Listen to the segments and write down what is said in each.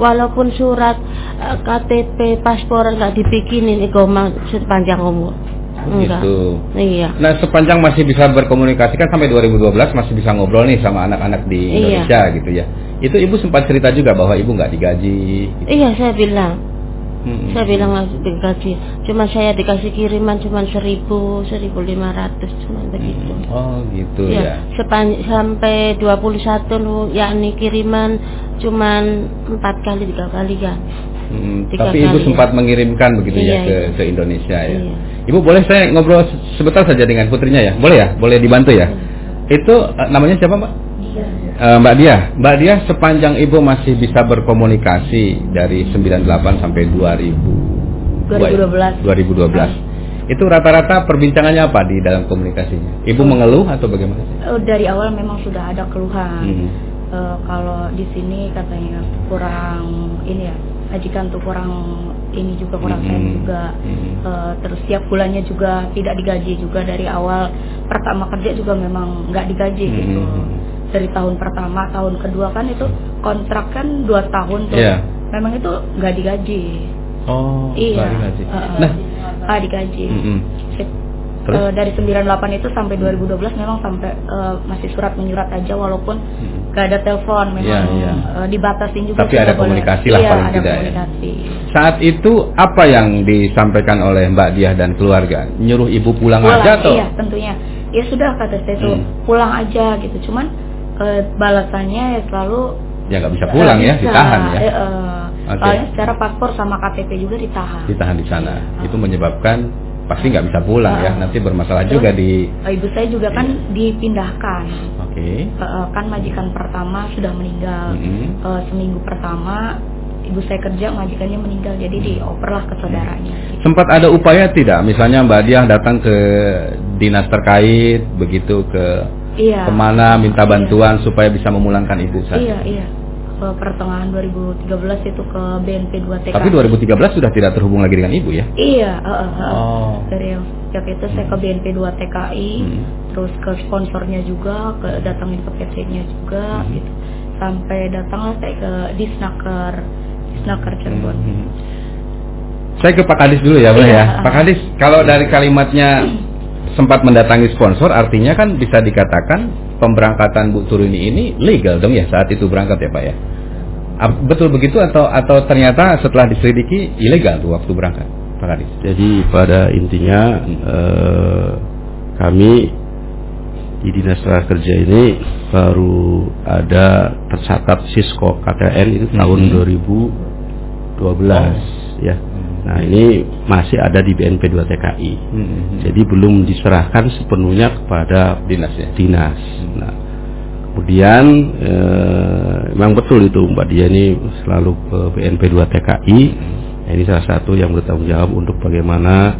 walaupun surat eh, KTP paspor nggak dibikinin mah sepanjang umur enggak Gitu. iya Nah, sepanjang masih bisa berkomunikasi kan sampai 2012 masih bisa ngobrol nih sama anak-anak di Iya. Indonesia gitu ya. Itu ibu sempat cerita juga bahwa ibu nggak digaji. Gitu. iya saya bilang Hmm. saya bilang digaji cuma saya dikasih kiriman cuma seribu seribu lima ratus cuma begitu Oh gitu ya. ya, sepan- sampai 21 lu yakni kiriman cuman empat kali tiga kali kan Hmm, Tiga tapi ibu kali, sempat mengirimkan begitu Iya, ya ke, iya. ke Indonesia ya. Iya. Ibu boleh saya ngobrol se- sebentar saja dengan putrinya ya? Boleh ya? Boleh dibantu ya? Itu eh, namanya siapa Mbak? Eh, Mbak Dia. Mbak Dia sepanjang ibu masih bisa berkomunikasi dari 98 sampai 2000 2012. 2012. Itu rata-rata perbincangannya apa di dalam komunikasinya? Ibu mengeluh atau bagaimana? Eh, dari awal memang sudah ada keluhan. Hmm. Eh, kalau di sini katanya kurang ini ya, majikan tuh kurang ini juga kurang Hmm. sayang juga. Hmm. Eh, terus tiap bulannya juga tidak digaji juga dari awal pertama kerja juga memang nggak digaji Hmm. gitu. Dari tahun pertama, tahun kedua kan itu kontrak kan dua tahun tuh. Iya. Memang itu nggak digaji. Oh, iya. digaji. Eh, Nah, ah, digaji. mm-mm. Sip. Terus? Eh, dari 98 itu sampai 2012 memang sampai eh, masih surat menyurat aja walaupun Hmm. gak ada telepon memang Iya, iya. eh, dibatasin juga Tapi ada nggak boleh. komunikasi lah iya, paling ada tidak ya. komunikasi. Saat itu apa yang disampaikan oleh Mbak Diah dan keluarga? Nyuruh ibu pulang, Pulang, aja atau? iya tentunya ya sudah kata saya tuh Hmm. pulang aja gitu cuman eh, balasannya ya selalu Ya nggak bisa pulang ya, bisa. ditahan ya. Eh, eh, Oke. soalnya secara paspor sama KTP juga ditahan Ditahan di sana. Iya. Itu menyebabkan pasti nggak bisa pulang ya. Ah. Nanti bermasalah Terus, juga di. eh, ibu saya juga kan Iya. dipindahkan Oke. Eh, eh, kan majikan pertama sudah meninggal Mm-mm. Eh, seminggu pertama ibu saya kerja majikannya meninggal jadi dioperlah ke saudaranya Sempat ada upaya tidak? Misalnya Mbak Diah datang ke dinas terkait, begitu ke iya ke mana minta Iya. bantuan supaya bisa memulangkan ibu iya saya. iya ke pertengahan 2013 itu ke BNP 2 TKI Tapi 2013 sudah tidak terhubung lagi dengan ibu ya? iya eh, eh, eh. Oh. dari yang sejak itu saya ke BNP 2 TKI Hmm. terus ke sponsornya juga ke datangin ke PC-nya juga Hmm. gitu sampai datanglah saya ke Disnaker Disnaker Cirebon Hmm. Saya ke Pak Kadis dulu ya, Mbak ya. Iya. Pak Kadis, kalau dari kalimatnya sempat mendatangi sponsor, artinya kan bisa dikatakan pemberangkatan Bu Turini ini legal dong ya saat itu berangkat ya Pak ya. Betul begitu atau atau ternyata setelah diselidiki ilegal tuh waktu berangkat, Pak Kadis? Jadi pada intinya eh, kami di Dinas Tenaga Kerja ini baru ada tercatat Sisko KTN itu tahun Mhm. 2012 ya. Nah ini masih ada di BNP 2 TKI. Jadi belum diserahkan sepenuhnya kepada dinas ya. dinas. Nah, kemudian eh, memang betul itu Mbak Dia ini selalu ke BNP 2 TKI. Nah, ini salah satu yang bertanggung jawab untuk bagaimana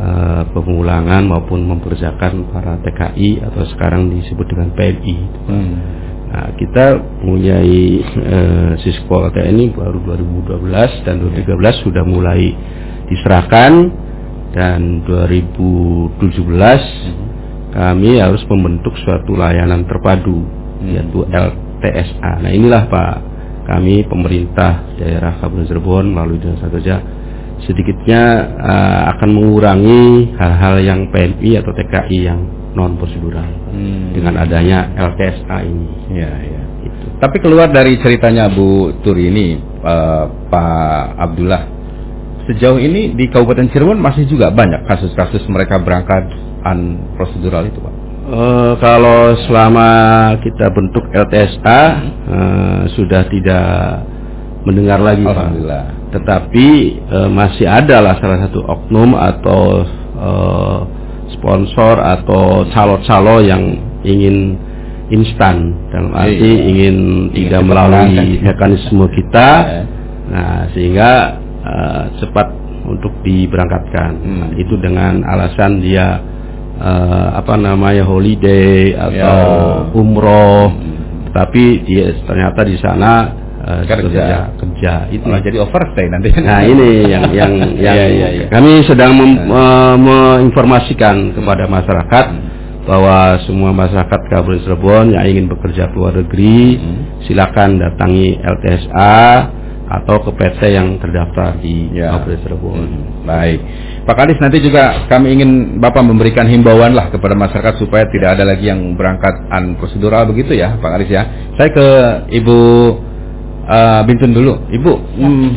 eh, pemulangan maupun memperjakan para TKI atau sekarang disebut dengan PNI. Hmm. Nah, kita mempunyai eh, Sisko TNI baru 2012 dan 2013 sudah mulai diserahkan dan 2017 kami harus membentuk suatu layanan terpadu yaitu LTSA. Nah, inilah Pak kami pemerintah daerah Kabupaten Cirebon melalui Dinas Kerja sedikitnya eh, akan mengurangi hal-hal yang PMI atau TKI yang non prosedural Hmm. dengan adanya LTSA ini. Ya, ya. Itu. Tapi keluar dari ceritanya Bu Turi ini, eh, Pak Abdullah, sejauh ini di Kabupaten Cirebon masih juga banyak kasus-kasus mereka berangkat unprosedural itu, Pak. Eh, kalau selama kita bentuk LTSA eh, sudah tidak mendengar lagi Pak. Alhamdulillah. Tetapi eh, masih ada lah salah satu oknum atau eh, sponsor atau calo-calo yang ingin instan dalam arti Iya. ingin Ingin tidak melalui mekanisme kita. Ya. Nah, sehingga eh, cepat untuk diberangkatkan. Hmm. Nah, itu dengan alasan dia eh, apa namanya holiday atau Ya. umroh, Hmm. tapi dia ternyata di sana eh, Kerja. kerja, kerja. itu. Malah jadi overstay nanti. Nah ini yang yang yang Iya, iya, iya. kami sedang mem- me- menginformasikan kepada masyarakat bahwa semua masyarakat Kabupaten Cirebon yang ingin bekerja ke luar negeri Hmm. silakan datangi LTSA atau ke PT yang terdaftar di Ya. Kabupaten Cirebon. Hmm, Baik. Pak Kadis nanti juga kami ingin Bapak memberikan himbauan lah kepada masyarakat supaya tidak ada lagi yang berangkat prosedural begitu ya Pak Kadis ya. Saya ke Ibu eh, Bintun dulu. Ibu, hmm,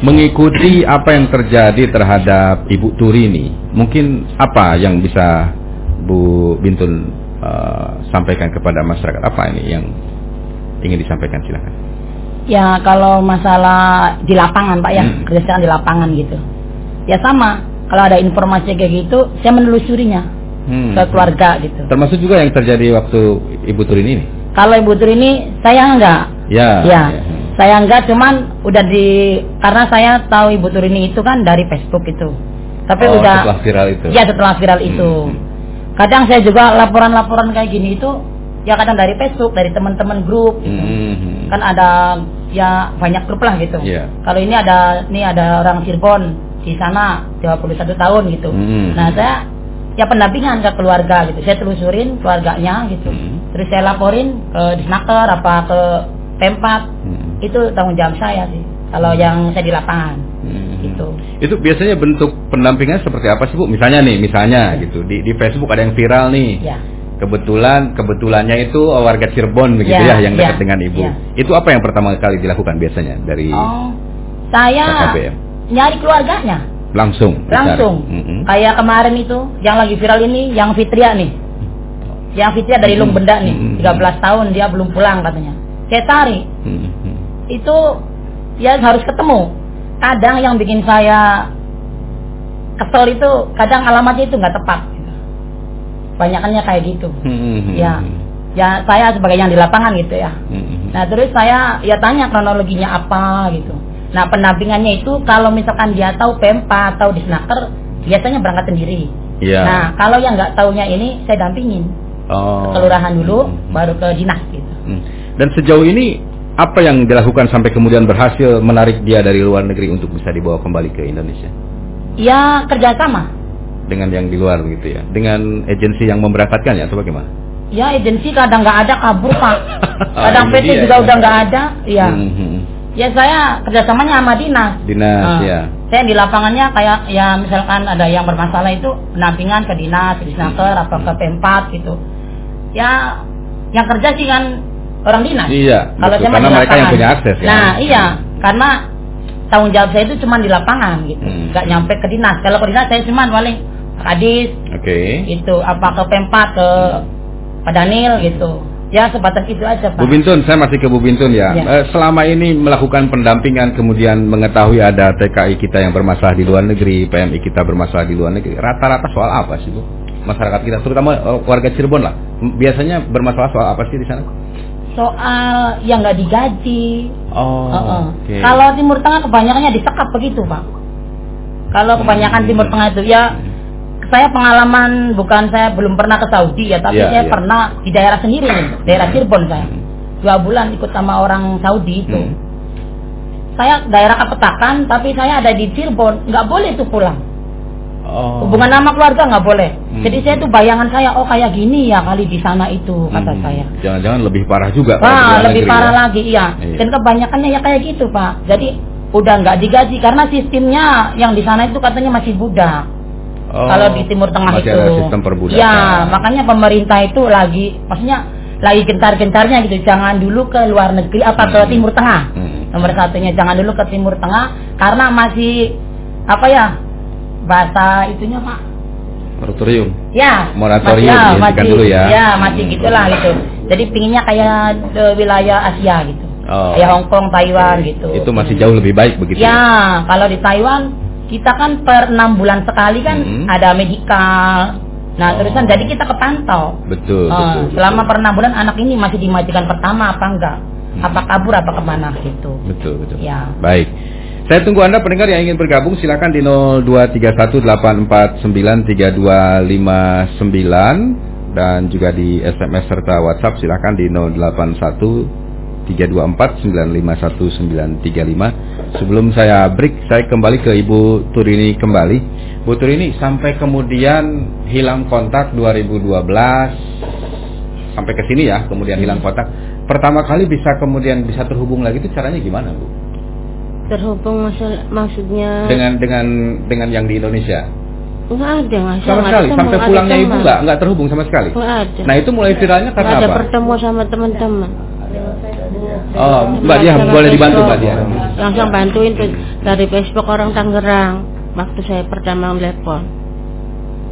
mengikuti apa yang terjadi terhadap Ibu Turi ini, mungkin apa yang bisa Bu Bintun eh, sampaikan kepada masyarakat? Apa ini yang ingin disampaikan silakan. Ya kalau masalah di lapangan Pak ya, Hmm. kerjasama di lapangan gitu. Ya sama, kalau ada informasi kayak gitu, saya menelusurinya Hmm. ke keluarga gitu. Termasuk juga yang terjadi waktu Ibu Turin ini. Kalau Ibu Tur ini saya enggak. Ya. Ya, ya. saya enggak cuman udah di karena saya tahu Ibu Tur ini itu kan dari Facebook itu. Tapi Oh, udah setelah viral itu. Ya setelah viral itu. Hmm. Kadang saya juga laporan-laporan kayak gini itu ya kadang dari Facebook, dari teman-teman grup gitu. Hmm. Kan ada ya banyak grup lah gitu. Iya. Kalau ini ada ini ada orang Cirebon di sana 21 tahun gitu. Hmm. Nah, saya ya pendampingan ke keluarga gitu. Saya telusurin keluarganya gitu. Hmm. Terus saya laporin ke Disnaker apa ke Pempat. Hmm. Itu tanggung jawab saya sih. Kalau yang saya di lapangan Hmm. gitu. Itu biasanya bentuk pendampingan seperti apa sih Bu? Misalnya nih, misalnya gitu di di Facebook ada yang viral nih. Ya. Kebetulan kebetulannya itu warga Cirebon begitu Ya, ya, yang dekat ya, dengan Ibu. ya. Itu apa yang pertama kali dilakukan biasanya dari Oh, saya KKBM? nyari keluarganya langsung? langsung. Mm-mm. Kayak kemarin itu yang lagi viral ini yang Fitria nih. Yang Fitria dari. Lumbenda nih, Mm-mm. 13 tahun dia belum pulang katanya. Saya cari, Mm-mm. itu ya harus ketemu. Kadang yang bikin saya kesel itu kadang alamatnya itu nggak tepat. Banyakannya kayak gitu. Mm-mm. Ya, ya saya sebagai yang di lapangan gitu ya. Mm-mm. Nah terus saya ya tanya kronologinya apa gitu. Nah pendampingannya itu kalau misalkan dia tahu Pempa atau Disnaker biasanya berangkat sendiri. Iya. Nah kalau yang nggak taunya ini saya dampingin Oh. ke kelurahan dulu, Mm-mm. baru ke dinas gitu. Hmm. Dan sejauh ini apa yang dilakukan sampai kemudian berhasil menarik dia dari luar negeri untuk bisa dibawa kembali ke Indonesia Ya kerjasama. dengan yang di luar begitu ya, dengan agensi yang memberangkatkan ya atau bagaimana? Ya agensi kadang nggak ada kabur pak. Ini Kadang PT dia, juga ya. udah nggak ada. Ya. Mhm. Ya saya kerjasamanya sama dinas. Dinas Nah, ya. Saya di lapangannya kayak ya misalkan ada yang bermasalah itu pendampingan ke dinas, ke disnaker, Hmm. apa ke pempat gitu. Ya yang kerja sih kan orang dinas. Iya, Kalau betul. saya Karena mereka yang lapangan. punya akses, kan? Nah iya, karena tanggung jawab saya itu cuma di lapangan gitu, Hmm. nggak nyampe ke dinas. Kalau ke dinas saya cuma paling kadis, Oke. gitu, apa ke pempat ke Pak Daniel gitu. Ya sebatas itu aja pak. Bu Bintun, saya masih ke Bu Bintun ya. Ya. Eh, selama ini melakukan pendampingan kemudian mengetahui ada TKI kita yang bermasalah di luar negeri, PMI kita bermasalah di luar negeri. Rata-rata soal apa sih Bu? Masyarakat kita, terutama eh, warga Cirebon lah. Biasanya bermasalah soal apa sih di sana? Soal yang nggak digaji, Oh, Heeh. oke. Kalau Timur Tengah kebanyakannya disekap begitu, Pak. Kalau kebanyakan Hmm. Timur Tengah itu ya saya pengalaman bukan saya belum pernah ke Saudi ya, tapi Iya, saya iya. pernah di daerah sendiri nih, daerah Cirebon saya. Dua bulan ikut sama orang Saudi itu. Hmm. Saya daerah Kapetakan, tapi saya ada di Cirebon, nggak boleh tuh pulang. Oh. Hubungan sama keluarga nggak boleh. Hmm. Jadi saya tuh bayangan saya, oh kayak gini ya kali di sana itu kata Hmm. saya. Jangan-jangan lebih parah juga. Wah, luar lebih negeri parah ya. lagi, iya. Iya. Dan kebanyakannya ya kayak gitu, Pak. Jadi udah nggak digaji karena sistemnya yang di sana itu katanya masih budak. Oh, Kalau di Timur Tengah masih itu. ada sistem perbudakan. Ya, makanya pemerintah itu lagi, maksudnya lagi gentar-gentarnya gitu. Jangan dulu ke luar negeri apa ke Hmm. Timur Tengah. Hmm. Nomor satunya jangan dulu ke Timur Tengah karena masih apa ya bahasa itunya Pak. Moratorium. Ya, Moratorium, ya, dihentikan masih, dulu ya. Ya, masih Hmm. gitulah gitu. Jadi pinginnya kayak de, wilayah Asia gitu. Oh. Kayak Hong Kong, Taiwan gitu. Itu masih jauh lebih baik begitu. Ya, kalau di Taiwan kita kan per enam bulan sekali kan Hmm. ada medical. Nah, Oh. terus kan jadi kita kepantau. Betul, Eh, betul. selama per enam bulan anak ini masih dimajikan pertama apa enggak? Hmm. Apa kabur apa ke mana gitu. Betul, betul. Ya. Baik. Saya tunggu Anda pendengar yang ingin bergabung silakan di 0231849259 dan juga di SMS serta WhatsApp silakan di 081324951935. Sebelum saya break, saya kembali ke Ibu Turini kembali. Bu Turini sampai kemudian hilang kontak 2012 sampai ke sini ya, kemudian hilang kontak. Pertama kali bisa kemudian bisa terhubung lagi itu caranya gimana, Bu? Terhubung maksud- maksudnya dengan dengan dengan yang di Indonesia? nggak ada saya Sama sekali sampai pulangnya ibu nggak nggak terhubung sama sekali. nggak ada Nah itu mulai viralnya nggak karena ada apa? bertemu sama teman-teman Oh, Mbak Dia boleh dibantu. Mbak Dia. langsung bantuin tuh dari Facebook orang Tangerang waktu saya pertama telepon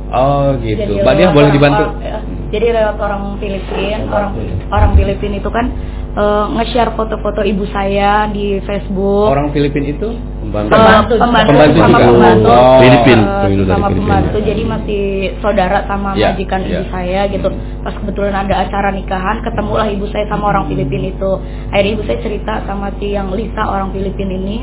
Oh gitu. Jadi Mbak boleh orang- dibantu? orang- ya, jadi lewat orang Filipin, orang orang Filipin itu kan eh, nge-share foto-foto ibu saya di Facebook. Orang Filipin itu Pembantu. Eh, Pembantu. pembantu, Pembantu sama juga. pembantu Oh. Filipin, eh, dari sama Filipin. pembantu jadi masih saudara sama Ya, majikan ya. ibu saya gitu pas kebetulan ada acara nikahan ketemulah ibu saya sama orang Filipin itu akhirnya ibu saya cerita sama si yang Lisa orang Filipin ini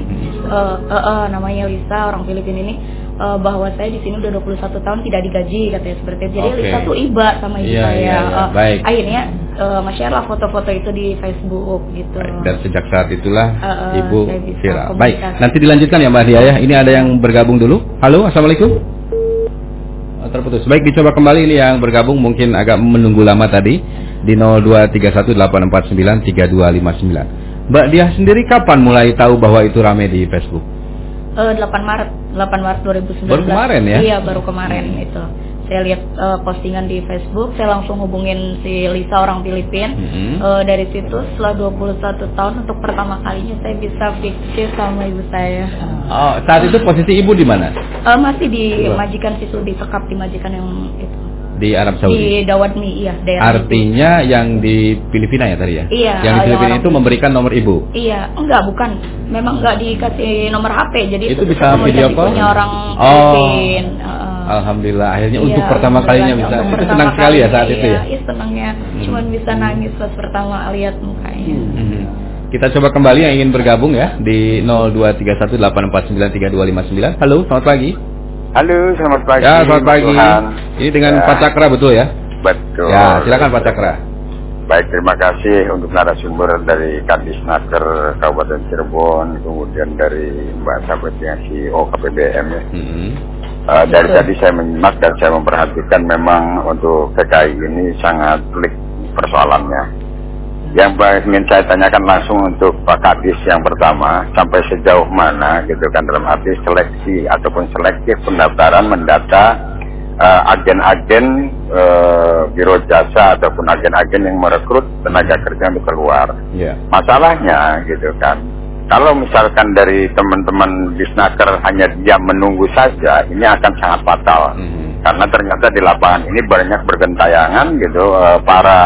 eh, eh, eh, namanya Lisa orang Filipin ini eh, bahwa saya di sini udah 21 tahun tidak digaji katanya seperti itu jadi Oke. Lisa tuh iba sama ibu Iya, saya iya. Eh, Baik. akhirnya eh, nge-share lah foto-foto itu di Facebook gitu Baik, dan sejak saat itulah eh, ibu viral. Baik, nanti dilanjutkan ya Mbak Dia ya. Ini ada yang bergabung dulu. Halo, assalamualaikum. Oh, terputus. Baik, dicoba kembali ini yang bergabung mungkin agak menunggu lama tadi di 02318493259. Mbak Dia sendiri kapan mulai tahu bahwa itu rame di Facebook? Eh, 8 Maret 8 Maret 2019 Baru kemarin ya? iya baru kemarin itu saya lihat eh, postingan di Facebook saya langsung hubungin si Lisa orang Filipin. Mhm. Eh, dari situ setelah 21 tahun untuk pertama kalinya saya bisa pikir sama ibu saya. Oh, saat itu posisi ibu di mana? Eh, masih di majikan situ di sekap di majikan yang itu Di Arab di Saudi. Dawadmi iya daerah itu. Artinya yang di Filipina ya tadi ya? Iya, Yang di Filipina itu memberikan nomor ibu. Iya, enggak bukan. Memang enggak dikasih nomor HP. Jadi Itu itu bisa video call? punya orang Oh. Filipin. Heeh. Alhamdulillah akhirnya Iya, untuk pertama kalinya bisa. untuk Itu pertama senang sekali ya saat itu iya, ya. Iya, senangnya. Cuman bisa nangis pas pertama lihat mukanya. Mhm. Kita coba kembali yang ingin bergabung ya di 02318493259. Halo, selamat pagi. Halo, selamat pagi. Ya, selamat pagi. Tuhan. Ini dengan Ya, Pak Cakra betul ya? Betul. Ya, silakan Pak Cakra. Baik, terima kasih untuk narasumber dari Kadis Naker Kabupaten Cirebon, kemudian dari Mbak Sabet yang CEO KPBM ya. Mhm. Eh, dari tadi saya menyimak dan saya memperhatikan memang untuk PKI ini sangat pelik persoalannya. Yang ingin saya tanyakan langsung untuk Pak Kadis yang pertama, sampai sejauh mana gitu kan dalam arti seleksi ataupun selektif pendaftaran mendata eh, agen-agen eh, biro jasa ataupun agen-agen yang merekrut tenaga kerja untuk keluar. Ya. Masalahnya gitu kan, kalau misalkan dari teman-teman disnaker hanya diam menunggu saja, ini akan sangat fatal. Mhm. Karena ternyata di lapangan ini banyak bergentayangan gitu eh, para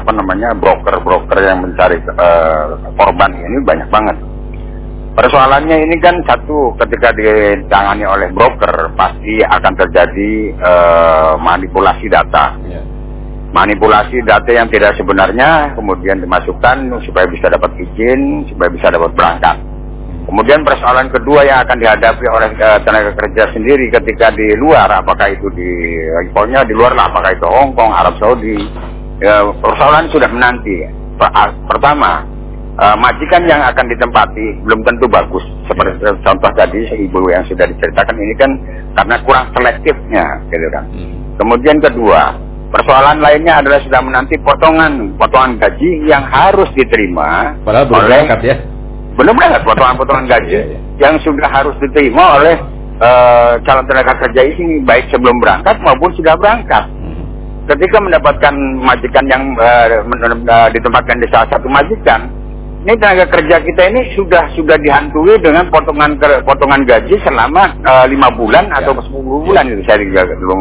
apa namanya broker-broker yang mencari eh, korban ini banyak banget. Persoalannya ini kan satu ketika ditangani oleh broker pasti akan terjadi eh, manipulasi data Ya. manipulasi data yang tidak sebenarnya kemudian dimasukkan supaya bisa dapat izin, supaya bisa dapat berangkat. Kemudian persoalan kedua yang akan dihadapi oleh eh, tenaga kerja sendiri ketika di luar, apakah itu di pokoknya di luar lah, apakah itu Hong Kong, Arab Saudi, eh, persoalan sudah menanti. Ah, Pertama, eh, majikan yang akan ditempati belum tentu bagus. Seperti contoh tadi ibu yang sudah diceritakan ini kan karena kurang selektifnya, gitu kan. Mhm. Kemudian kedua, persoalan lainnya adalah sudah menanti potongan potongan gaji yang harus diterima Padahal belum oleh ya. Belum berangkat potongan-potongan gaji Iya, iya. yang sudah harus diterima oleh eh, calon tenaga kerja ini baik sebelum berangkat maupun sudah berangkat. Mhm. Ketika mendapatkan majikan yang eh, ditempatkan di salah satu majikan, ini tenaga kerja kita ini sudah sudah dihantui dengan potongan potongan gaji selama lima bulan Ya. atau 10 bulan itu saya juga belum.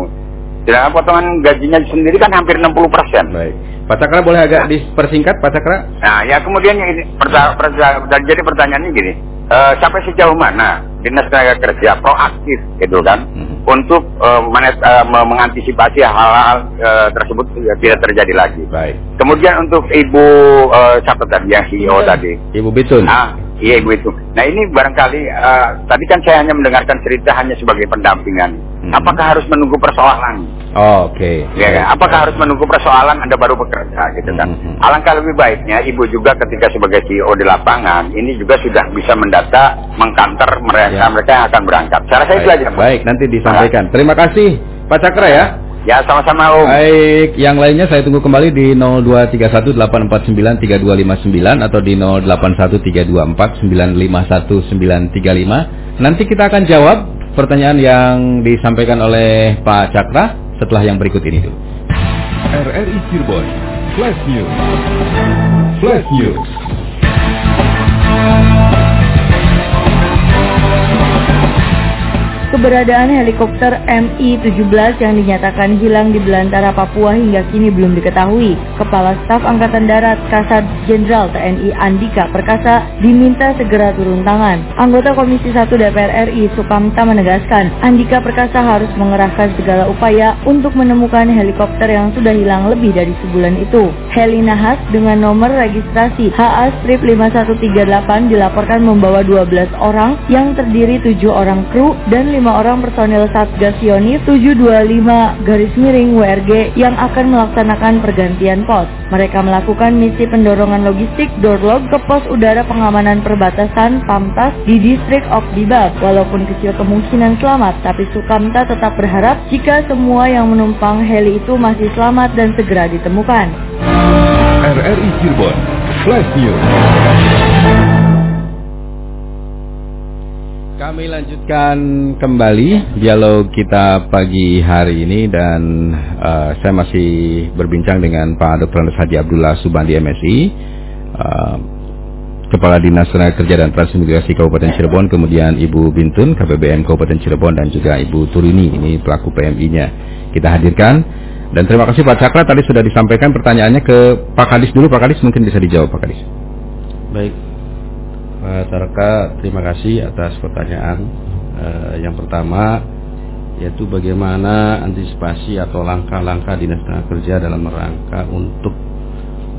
Sedangkan potongan gajinya sendiri kan hampir 60 persen. Baik. Pak Cakra boleh agak dipersingkat Pak Cakra? Nah, ya kemudian yang ini perta- perta- dan jadi pertanyaannya gini, eh, sampai sejauh mana dinas tenaga kerja proaktif gitu kan Mhm. untuk eh, manet- me- mengantisipasi hal-hal eh, tersebut tidak terjadi lagi. Baik. Kemudian untuk ibu eh, siapa tadi yang CEO tadi, Ibu Bitun. ah iya ibu itu. Nah ini barangkali eh, tadi kan saya hanya mendengarkan cerita hanya sebagai pendampingan. Mhm. Apakah harus menunggu persoalan? Oh, Oke. Ya, kan? apakah harus menunggu persoalan Anda baru bekerja gitu kan? Mhm. Alangkah lebih baiknya Ibu juga ketika sebagai CEO di lapangan ini juga sudah bisa mendata, mengkanter mereka Ya. mereka yang akan berangkat. Cara saya itu Baik, aja. Bu. baik, nanti disampaikan. Terima kasih Pak Cakra ya. Ya, sama-sama Om. Baik, yang lainnya saya tunggu kembali di 02318493259 atau di 081324951935. Nanti kita akan jawab pertanyaan yang disampaikan oleh Pak Cakra setelah yang berikut ini dulu. RRI Cirebon, Flash News. Flash News. Keberadaan helikopter Mi-17 yang dinyatakan hilang di belantara Papua hingga kini belum diketahui. Kepala Staf Angkatan Darat Kasat Jenderal TNI Andika Perkasa diminta segera turun tangan. Anggota Komisi 1 DPR RI Sukamta menegaskan, Andika Perkasa harus mengerahkan segala upaya untuk menemukan helikopter yang sudah hilang lebih dari sebulan itu. Heli Nahas dengan nomor registrasi HA strip 5138 dilaporkan membawa 12 orang yang terdiri 7 orang kru dan 5 orang personil Satgas Yoni 725 garis miring WRG yang akan melaksanakan pergantian pos. Mereka melakukan misi pendorongan logistik Dorlog ke pos udara pengamanan perbatasan Pamtas di distrik of Dibab. Walaupun kecil kemungkinan selamat, tapi Sukamta tetap berharap jika semua yang menumpang heli itu masih selamat dan segera ditemukan. RRI Cirebon, Flash News. Kami lanjutkan kembali dialog kita pagi hari ini dan uh, saya masih berbincang dengan Pak Dr. Andes Haji Abdullah Subandi MSI, uh, Kepala Dinas Tenaga Kerja dan Transmigrasi Kabupaten Cirebon, kemudian Ibu Bintun KPBN Kabupaten Cirebon dan juga Ibu Turini ini pelaku PMI-nya. Kita hadirkan dan terima kasih Pak Cakra tadi sudah disampaikan pertanyaannya ke Pak Kadis dulu, Pak Kadis mungkin bisa dijawab Pak Kadis. Baik, Pak Tarka, terima kasih atas pertanyaan. Uh, yang pertama yaitu bagaimana antisipasi atau langkah-langkah dinas tenaga kerja dalam rangka untuk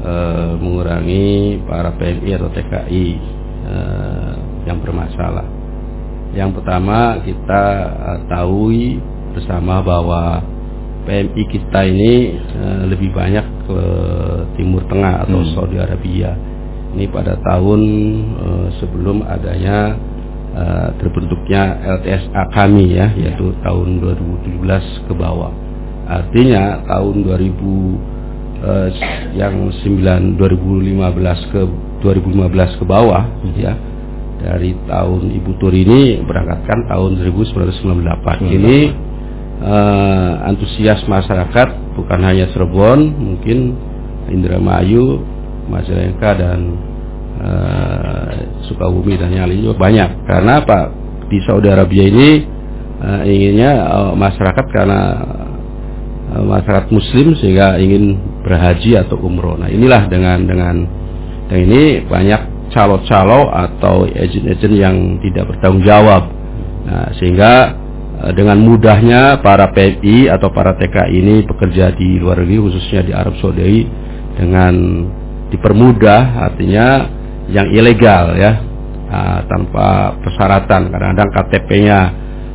uh, mengurangi para PMI atau TKI uh, eh, yang bermasalah. Yang pertama kita tahu bersama bahwa PMI kita ini uh, lebih banyak ke Timur Tengah atau hmm. Saudi Arabia ini pada tahun uh, sebelum adanya uh, terbentuknya LTSA kami ya, ya yaitu tahun 2017 ke bawah. Artinya tahun 2000 uh, eh, yang 9 2015 ke 2015 ke bawah hmm. ya dari tahun Ibu Tur ini berangkatkan tahun 1998. Hmm. Ini uh, antusias masyarakat bukan hanya Cirebon, mungkin Indramayu Majalengka dan uh, Sukabumi dan yang lain juga banyak. Karena apa? Di Saudi Arabia ini uh, inginnya uh, masyarakat karena uh, masyarakat Muslim sehingga ingin berhaji atau umroh. Nah inilah dengan dengan dan ini banyak calo-calo atau agent-agent yang tidak bertanggung jawab. Nah, sehingga dengan mudahnya para PMI atau para TKI ini bekerja di luar negeri khususnya di Arab Saudi dengan dipermudah artinya yang ilegal ya. Uh, tanpa persyaratan. Kadang-kadang KTP-nya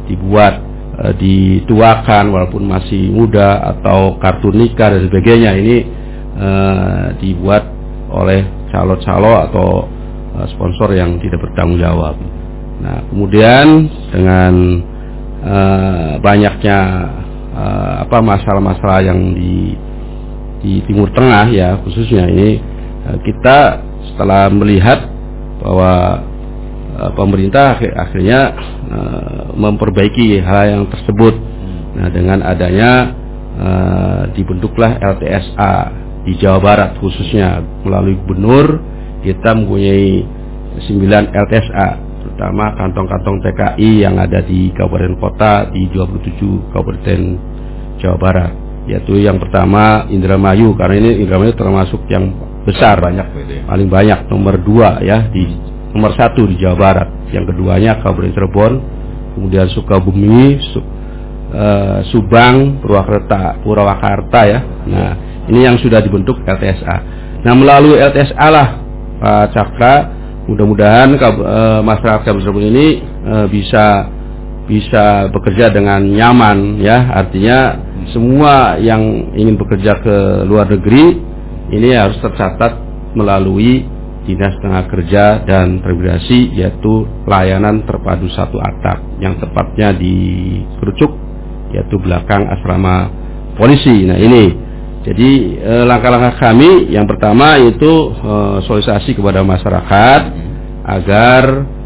dibuat uh, dituakan walaupun masih muda atau kartu nikah dan sebagainya. Ini uh, dibuat oleh calo-calo atau uh, sponsor yang tidak bertanggung jawab. Nah kemudian dengan uh, banyaknya uh, apa masalah-masalah yang di di Timur Tengah ya khususnya ini kita setelah melihat bahwa uh, pemerintah akhirnya uh, memperbaiki hal yang tersebut. Nah, dengan adanya dibentuklah LTSA di Jawa Barat khususnya melalui gubernur kita mempunyai 9 LTSA terutama kantong-kantong TKI yang ada di kabupaten kota di 27 kabupaten Jawa Barat yaitu yang pertama Indramayu karena ini Indramayu termasuk yang besar banyak. Ya. paling banyak nomor dua ya di nomor satu di Jawa Barat. Yang keduanya Kabupaten Cirebon kemudian Sukabumi Su, uh, Subang Purwakarta Purwakarta ya. Nah ini yang sudah dibentuk LTSA nah melalui LTSA lah Pak Cakra. Mudah-mudahan uh, masyarakat Kabupaten Cirebon ini uh, bisa bisa bekerja dengan nyaman ya. Artinya semua yang ingin bekerja ke luar negeri ini harus tercatat melalui Dinas Tenaga Kerja dan Transmigrasi yaitu layanan terpadu satu atap yang tepatnya di Kerucuk yaitu belakang asrama polisi. Nah ini, jadi eh, langkah-langkah kami yang pertama itu eh, sosialisasi kepada masyarakat agar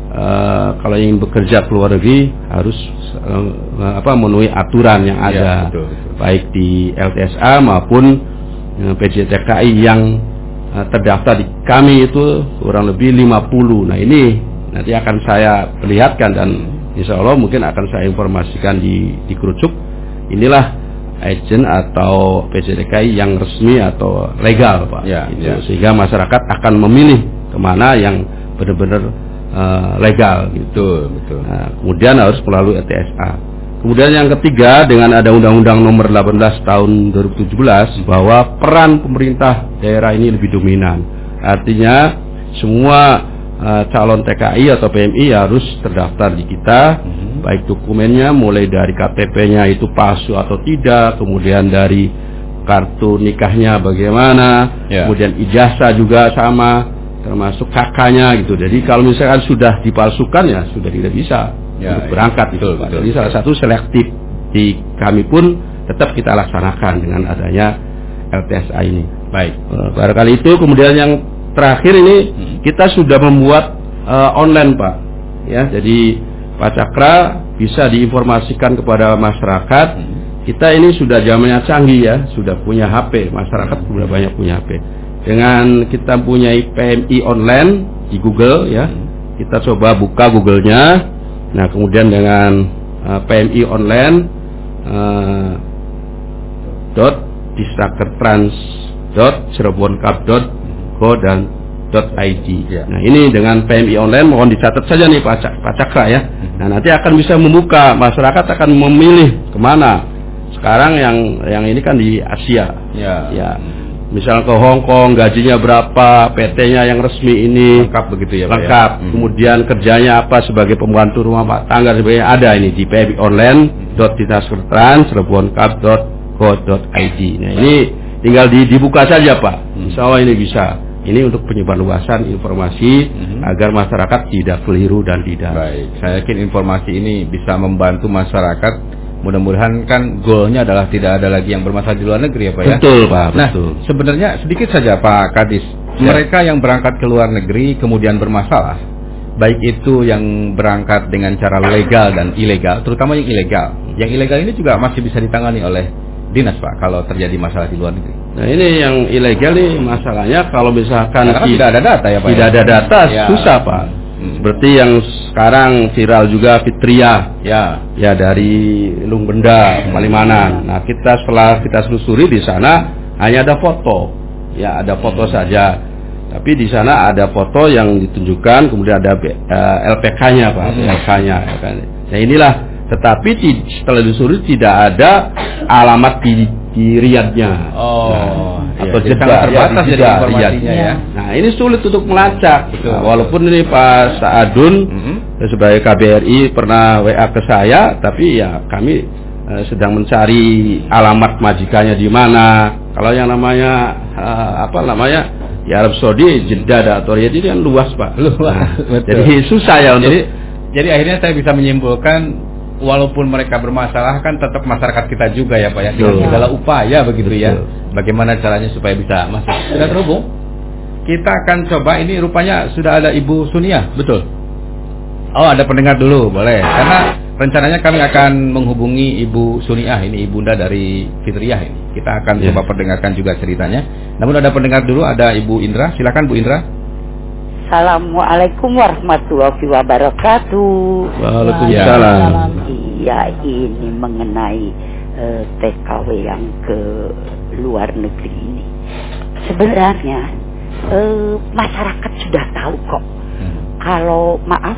eh, kalau ingin bekerja ke luar negeri harus eh, apa memenuhi aturan yang ada, Iya, betul, betul. baik di LTSA maupun PJTKI yang eh, terdaftar di kami itu kurang lebih 50. Nah ini nanti akan saya perlihatkan dan insya Allah mungkin akan saya informasikan di di kerucuk. Inilah agent atau PJTKI yang resmi atau legal pak. Ya, Itu. ya. Sehingga masyarakat akan memilih ke mana yang benar-benar eh, legal gitu. Betul, betul. Nah, kemudian harus melalui ETSA. Kemudian yang ketiga dengan ada Undang-Undang Nomor 18 Tahun 2017 bahwa peran pemerintah daerah ini lebih dominan. Artinya semua eh, calon TKI atau PMI harus terdaftar di kita, Mhm. baik dokumennya mulai dari KTP-nya itu palsu atau tidak, kemudian dari kartu nikahnya bagaimana, Ya. kemudian ijazah juga sama, termasuk kakaknya gitu. Jadi kalau misalkan sudah dipalsukan ya sudah tidak bisa Ya, untuk ya. berangkat Betul, gitu. Pak. betul, Jadi betul. salah satu selektif di kami pun tetap kita laksanakan dengan adanya LTSA ini. Baik. Eh, Barangkali itu kemudian yang terakhir ini Hmm. kita sudah membuat eh, online Pak. Ya, jadi Pak Cakra bisa diinformasikan kepada masyarakat. Hmm. Kita ini sudah zamannya canggih ya, sudah punya HP, masyarakat sudah banyak punya HP. Dengan kita punya PMI online di Google ya, kita coba buka Google-nya. Nah, kemudian dengan eh, PMI online eh, dot disnakertrans dot cireboncup dot go dan dot id. Ya. Nah ini dengan PMI online mohon dicatat saja nih Pak, Cak- Pak Cakra ya. Nah nanti akan bisa membuka masyarakat akan memilih ke mana. Sekarang yang yang ini kan di Asia. Ya. Ya. Misal ke Hong Kong gajinya berapa, PT-nya yang resmi ini Lengkap begitu ya, Pak, ya? lengkap. Hmm. Kemudian kerjanya apa sebagai pembantu rumah pak tangga sebagainya ada ini di PMI online dot id. Nah ini tinggal di- dibuka saja pak. Hmm. Insya Allah ini bisa. Ini untuk penyebarluasan informasi Mhm. agar masyarakat tidak keliru dan tidak. Baik, saya yakin informasi ini bisa membantu masyarakat. Mudah-mudahan kan goalnya adalah tidak ada lagi yang bermasalah di luar negeri ya Pak ya. Betul pak, Nah, betul. sebenarnya sedikit saja Pak Kadis, Ya. mereka yang berangkat ke luar negeri kemudian bermasalah, baik itu yang berangkat dengan cara legal dan ilegal, terutama yang ilegal. Yang ilegal ini juga masih bisa ditangani oleh dinas Pak kalau terjadi masalah di luar negeri. Nah ini yang ilegal nih masalahnya kalau misalkan kan ti- tidak ada data ya Pak. tidak ya? ada data Ya. susah pak. Hmm. Seperti yang sekarang viral juga Fitria Ya. ya dari Lung Benda Palimanan. Nah kita setelah kita selusuri di sana hanya ada foto, ya ada foto saja. Tapi di sana ada foto yang ditunjukkan, kemudian ada B- eh, LPK-nya pak, LPK-nya. ya kan. Nah inilah, tetapi setelah disusuri tidak ada alamat di, di Riyadnya. Oh, Nah, iya, atau ya, terbatas jadi Jeddah, informasinya ya. Nah ini sulit untuk melacak. Betul. Nah, walaupun ini Pak Saadun Mhm. sebagai KBRI pernah WA ke saya, tapi ya kami eh, sedang mencari alamat majikannya di mana. Kalau yang namanya eh, apa namanya di Arab Saudi, Jeddah atau Riyadh ini kan luas pak. Luas, Nah, betul. jadi susah ya untuk. Jadi jadi akhirnya saya bisa menyimpulkan walaupun mereka bermasalah kan tetap masyarakat kita juga ya Pak ya dengan segala upaya begitu ya. Betul. Bagaimana caranya supaya bisa masuk. Sudah terhubung? Kita akan coba ini rupanya sudah ada Ibu Sunia, betul. Oh, ada pendengar dulu, boleh. Karena rencananya kami akan menghubungi Ibu Suniah ini ibunda dari Fitriah ini. Kita akan Ya. coba perdengarkan juga ceritanya. Namun ada pendengar dulu, ada Ibu Indra. Silakan Bu Indra. Assalamualaikum warahmatullahi wabarakatuh. Waalaikumsalam. Iya, ini mengenai eh, TKW yang ke luar negeri ini. Sebenarnya eh, masyarakat sudah tahu kok. Kalau maaf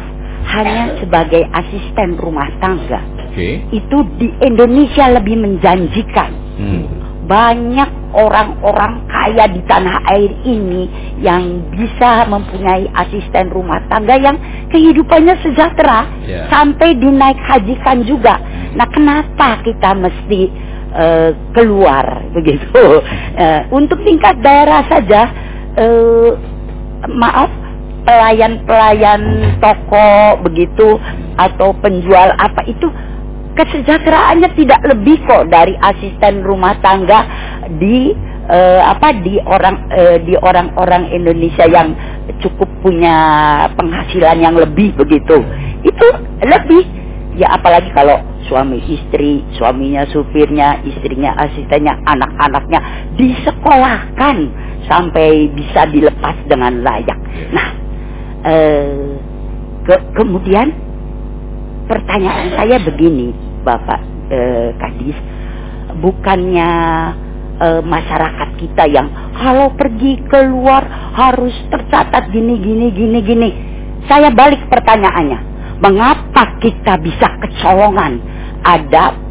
hanya sebagai asisten rumah tangga Oke. itu di Indonesia lebih menjanjikan. Hmm. Banyak orang-orang kaya di tanah air ini yang bisa mempunyai asisten rumah tangga yang kehidupannya sejahtera Ya. sampai dinaik hajikan juga. Nah, kenapa kita mesti eh, keluar begitu? Eh, untuk tingkat daerah saja, eh, maaf, pelayan-pelayan toko begitu atau penjual apa itu kesejahteraannya tidak lebih kok dari asisten rumah tangga di eh, apa di orang eh, di orang-orang Indonesia yang cukup punya penghasilan yang lebih begitu. Itu lebih ya apalagi kalau suami istri, suaminya supirnya, istrinya asistennya, anak-anaknya disekolahkan sampai bisa dilepas dengan layak. Nah, eh, ke kemudian pertanyaan saya begini, Bapak eh, Kadis, bukannya eh, masyarakat kita yang kalau pergi keluar harus tercatat gini gini gini gini. Saya balik pertanyaannya, mengapa kita bisa kecolongan? Ada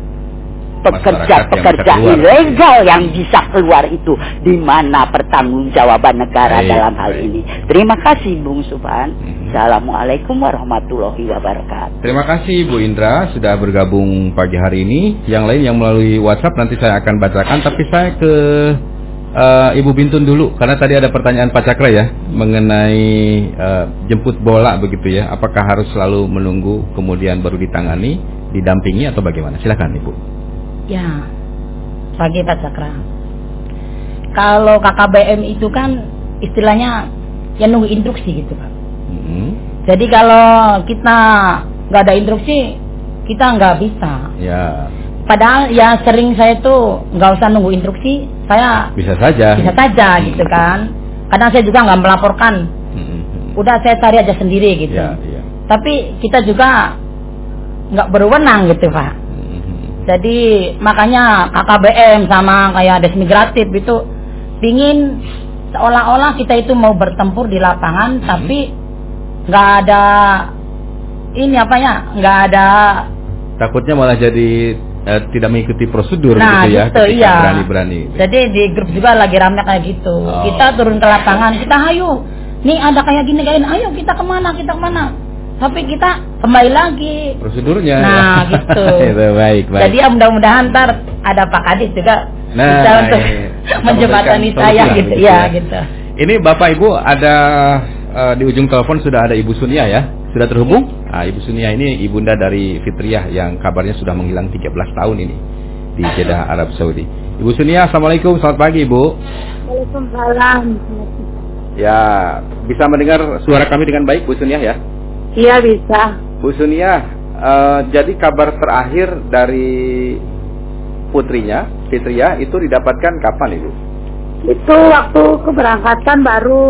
pekerja-pekerja ilegal yang bisa keluar itu di mana pertanggungjawaban negara Baik, dalam hal baik. ini. Terima kasih Bung Subhan. Mhm. Assalamualaikum warahmatullahi wabarakatuh. Terima kasih Bu Indra sudah bergabung pagi hari ini. Yang lain yang melalui WhatsApp nanti saya akan bacakan, tapi saya ke eh, Ibu Bintun dulu karena tadi ada pertanyaan Pak Cakra ya mengenai eh, jemput bola begitu ya. Apakah harus selalu menunggu kemudian baru ditangani, didampingi atau bagaimana? Silakan Ibu. Ya, pagi Pak Cakra. Kalau KKBM itu kan istilahnya ya nunggu instruksi gitu Pak. Mhm. Jadi kalau kita nggak ada instruksi, kita nggak bisa. Ya, Padahal ya sering saya tuh nggak usah nunggu instruksi, saya bisa saja. bisa saja gitu kan. Kadang saya juga nggak melaporkan, Mhm. udah saya cari aja sendiri gitu. Ya, ya. Tapi kita juga nggak berwenang gitu Pak. Jadi makanya KKBM sama kayak desmigratif itu pingin seolah-olah kita itu mau bertempur di lapangan Mhm. tapi nggak ada ini apa ya nggak ada Takutnya malah jadi eh, tidak mengikuti prosedur Nah, gitu ya, gitu, iya. berani-berani. jadi di grup juga lagi rame kayak gitu Oh. kita turun ke lapangan kita ayo nih ada kayak gini kayak ayo kita ke mana kita ke mana tapi kita kembali lagi Prosedurnya. Nah, ya. gitu. Itu baik, baik. jadi ya mudah-mudahan ntar ada Pak Kadis juga Nah, bisa untuk ini bisa menjembatani saya solusi gitu gitu ya ya. gitu Ini Bapak Ibu ada eh, di ujung telepon sudah ada Ibu Sunia ya. Sudah terhubung? Nah, Ibu Sunia ini ibunda dari Fitriah yang kabarnya sudah menghilang 13 tahun ini di Jeddah Arab Saudi. Ibu Sunia, Assalamualaikum, selamat pagi Ibu. Waalaikumsalam. Ya, bisa mendengar suara kami dengan baik Bu Sunia ya? Iya bisa. Bu Sunia, eh, jadi kabar terakhir dari putrinya, Fitriah, itu didapatkan kapan Ibu? Itu waktu keberangkatan baru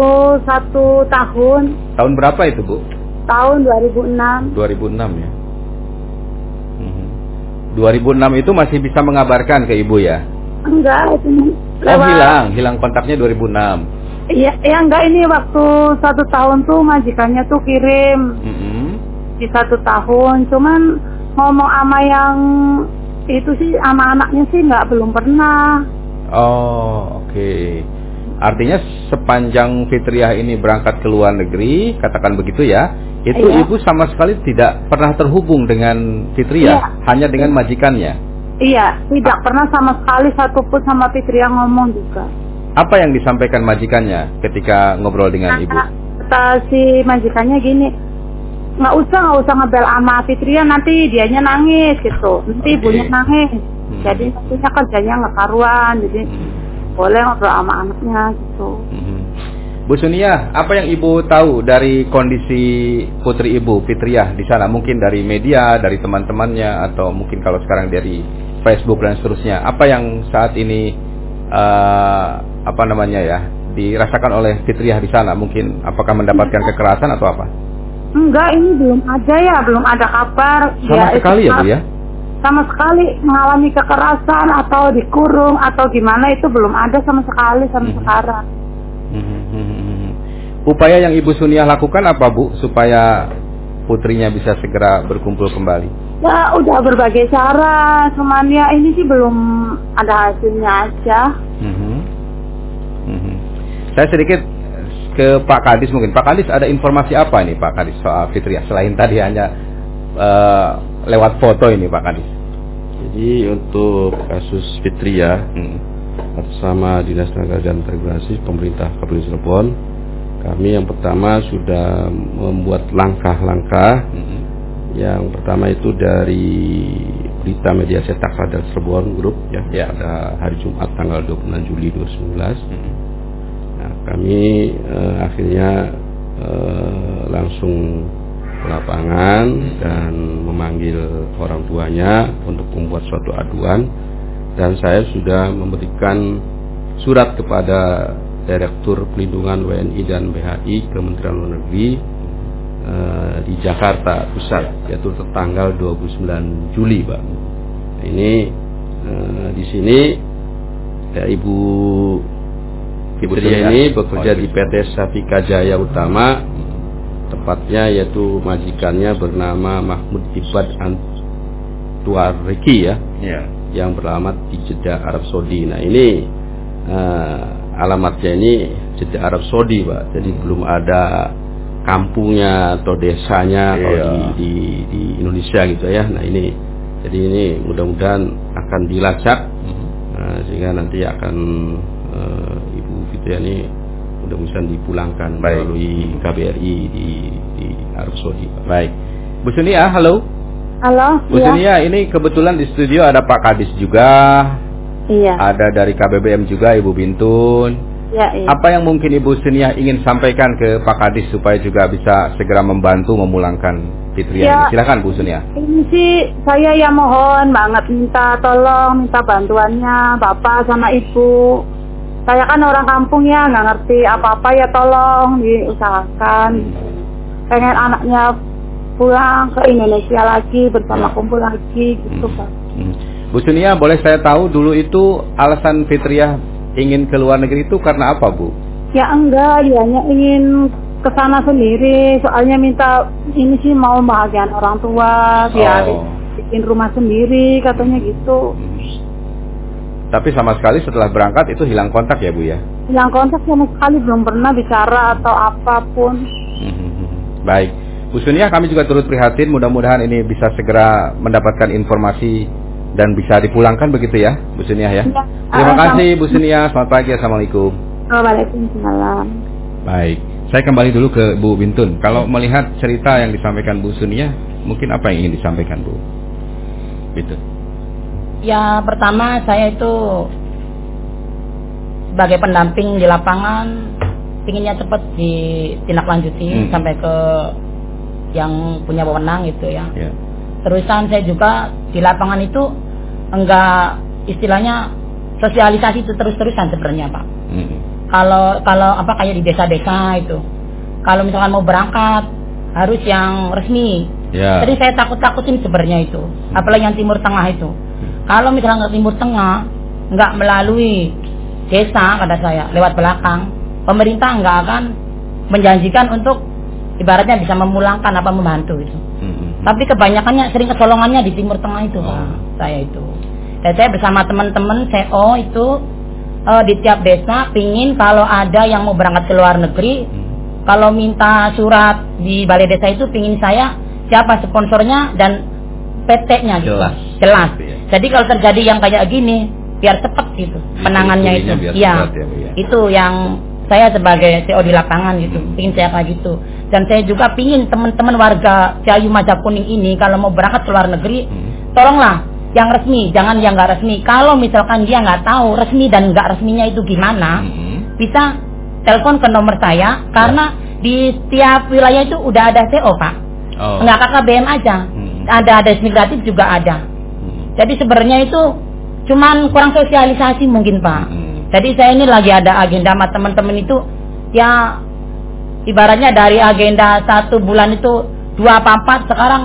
satu tahun, Tahun berapa itu Bu? tahun 2006. 2006 ya. Mhm. 2006 itu masih bisa mengabarkan ke ibu ya? Enggak, itu Oh hilang, hilang kontaknya 2006. Iya, ya enggak ini waktu satu tahun tuh majikannya tuh kirim Mhm. di satu tahun. Cuman ngomong sama yang itu sih sama anaknya sih nggak belum pernah. Oh oke. Artinya sepanjang Fitriah ini berangkat ke luar negeri, katakan begitu ya, itu Iya. ibu sama sekali tidak pernah terhubung dengan Fitriah, Iya. hanya dengan majikannya. Iya, tidak pernah sama sekali satupun sama Fitri yang ngomong juga. Apa yang disampaikan majikannya ketika ngobrol dengan ibu? Kata, si majikannya gini, nggak usah nggak usah ngebel sama Fitria nanti dianya nangis gitu, nanti Oke. ibunya nangis. Hmm. Jadi nantinya kerjanya nggak karuan, jadi Mhm. boleh ngobrol sama anaknya gitu. Mhm. Bu Sunia, apa yang ibu tahu dari kondisi putri ibu Fitriah di sana? Mungkin dari media, dari teman-temannya, atau mungkin kalau sekarang dari Facebook dan seterusnya. Apa yang saat ini eh, apa namanya ya dirasakan oleh Fitriah di sana? Mungkin apakah mendapatkan kekerasan atau apa? Enggak, ini belum ada ya, belum ada kabar. Sama itu sekali ya bu ya? Sama sekali mengalami kekerasan atau dikurung atau gimana itu belum ada sama sekali sampai Mhm. sekarang. Mhm. Upaya yang ibu Sunia lakukan apa bu supaya putrinya bisa segera berkumpul kembali? Ya udah berbagai cara, cuman ya ini sih belum ada hasilnya aja. Mhm. Mhm. Saya sedikit ke Pak Kadis mungkin. Pak Kadis ada informasi apa ini Pak Kadis soal Fitriah selain tadi hanya eh, lewat foto ini Pak Kadis? Jadi untuk kasus Fitria Hmm. bersama Dinas Tenaga dan Integrasi pemerintah Kabupaten Cirebon, kami yang pertama sudah membuat langkah-langkah. Mhm. Yang pertama itu dari berita media cetak Sadar Cirebon Group ya, Ya. pada hari Jumat tanggal 26 Juli 2019. Hmm. Nah, kami eh, akhirnya eh, langsung ke lapangan dan memanggil orang tuanya untuk membuat suatu aduan dan saya sudah memberikan surat kepada Direktur Pelindungan WNI dan BHI Kementerian Luar Negeri eh, di Jakarta Pusat yaitu tertanggal 29 Juli, Pak. Nah, ini eh, di sini ya, Ibu Ibu ini bekerja di PT Safika Jaya Utama tepatnya yaitu majikannya bernama Mahmud Ibad Antuariki ya Iya. yang beralamat di Jeddah Arab Saudi. Nah ini eh, alamatnya ini Jeddah Arab Saudi pak. Jadi belum ada kampungnya atau desanya kalau Iya. di, di di Indonesia gitu ya. Nah ini jadi ini mudah-mudahan akan dilacak Mhm. eh, sehingga nanti akan eh, Ibu Fitriani mudah-mudahan dipulangkan Baik. melalui KBRI di di Arab Saudi. Pak. Baik. Bu Sunia, halo. Halo, Bu iya, Sunia, ini kebetulan di studio ada Pak Kadis juga, iya, ada dari KBBM juga Ibu Bintun. Iya, iya. Apa yang mungkin Ibu Sunia ingin sampaikan ke Pak Kadis supaya juga bisa segera membantu memulangkan Fitria Ya. Silakan Bu Sunia. Ini sih saya yang mohon banget minta tolong, minta bantuannya bapak sama ibu. Saya kan orang kampung ya, nggak ngerti apa-apa ya tolong diusahakan. Pengen anaknya pulang ke Indonesia lagi bersama kumpul lagi gitu pak. Hmm. Bu Sunia, boleh saya tahu dulu itu alasan Fitria ingin ke luar negeri itu karena apa Bu? Ya enggak, dia hanya ingin ke sana sendiri. Soalnya minta ini sih mau bahagian orang tua, biar Oh. bikin rumah sendiri katanya gitu. Tapi sama sekali setelah berangkat itu hilang kontak ya Bu ya? Yang kontak sama sekali belum pernah bicara atau apa pun. Baik. Bu Sunia kami juga turut prihatin mudah-mudahan ini bisa segera mendapatkan informasi dan bisa dipulangkan begitu ya Bu Sunia ya. Ya. Terima kasih Bu Sunia. Selamat pagi. Assalamualaikum. Waalaikumsalam. Baik. Saya kembali dulu ke Bu Bintun. Kalau melihat cerita yang disampaikan Bu Sunia, mungkin apa yang ingin disampaikan Bu? Bintun. Ya pertama saya itu sebagai pendamping di lapangan pinginnya cepat ditindaklanjuti Hmm. sampai ke yang punya wewenang gitu ya. Ya. Terusan saya juga di lapangan itu enggak istilahnya sosialisasi itu terus-terusan sebenarnya Pak. Mhm. Kalau kalau apa kayak di desa-desa itu. Kalau misalkan mau berangkat harus yang resmi. Ya. Jadi saya takut-takutin sebenarnya itu. Apalagi yang Timur Tengah itu. Kalau misalnya ke Timur Tengah nggak melalui desa kata saya lewat belakang, pemerintah nggak akan menjanjikan untuk ibaratnya bisa memulangkan apa membantu itu. Mhm. Tapi kebanyakannya sering kecolongannya di Timur Tengah itu. Pak. Saya itu. Dan saya bersama teman-teman CO itu eh, di tiap desa pingin kalau ada yang mau berangkat ke luar negeri, Hmm. kalau minta surat di balai desa itu pingin saya siapa sponsornya dan PT-nya gitu. Jelas. Jelas. Gitu ya. Jadi kalau terjadi yang kayak gini, biar cepat gitu penangannya itu. Iya. ya, ya. Itu yang saya sebagai CO di lapangan gitu, Hmm. pingin saya kayak gitu. Dan saya juga pingin teman-teman warga Ciayu Majap Kuning ini kalau mau berangkat ke luar negeri, Hmm. tolonglah yang resmi, jangan yang nggak resmi. Kalau misalkan dia nggak tahu resmi dan nggak resminya itu gimana, Mhm. bisa telepon ke nomor saya karena di setiap wilayah itu udah ada CO pak, Oh. nggak KKBM aja, Hmm. ada ada migratif juga ada. Jadi sebenarnya itu cuman kurang sosialisasi mungkin pak. Jadi saya ini lagi ada agenda sama teman-teman itu ya ibaratnya dari agenda satu bulan itu dua apa empat sekarang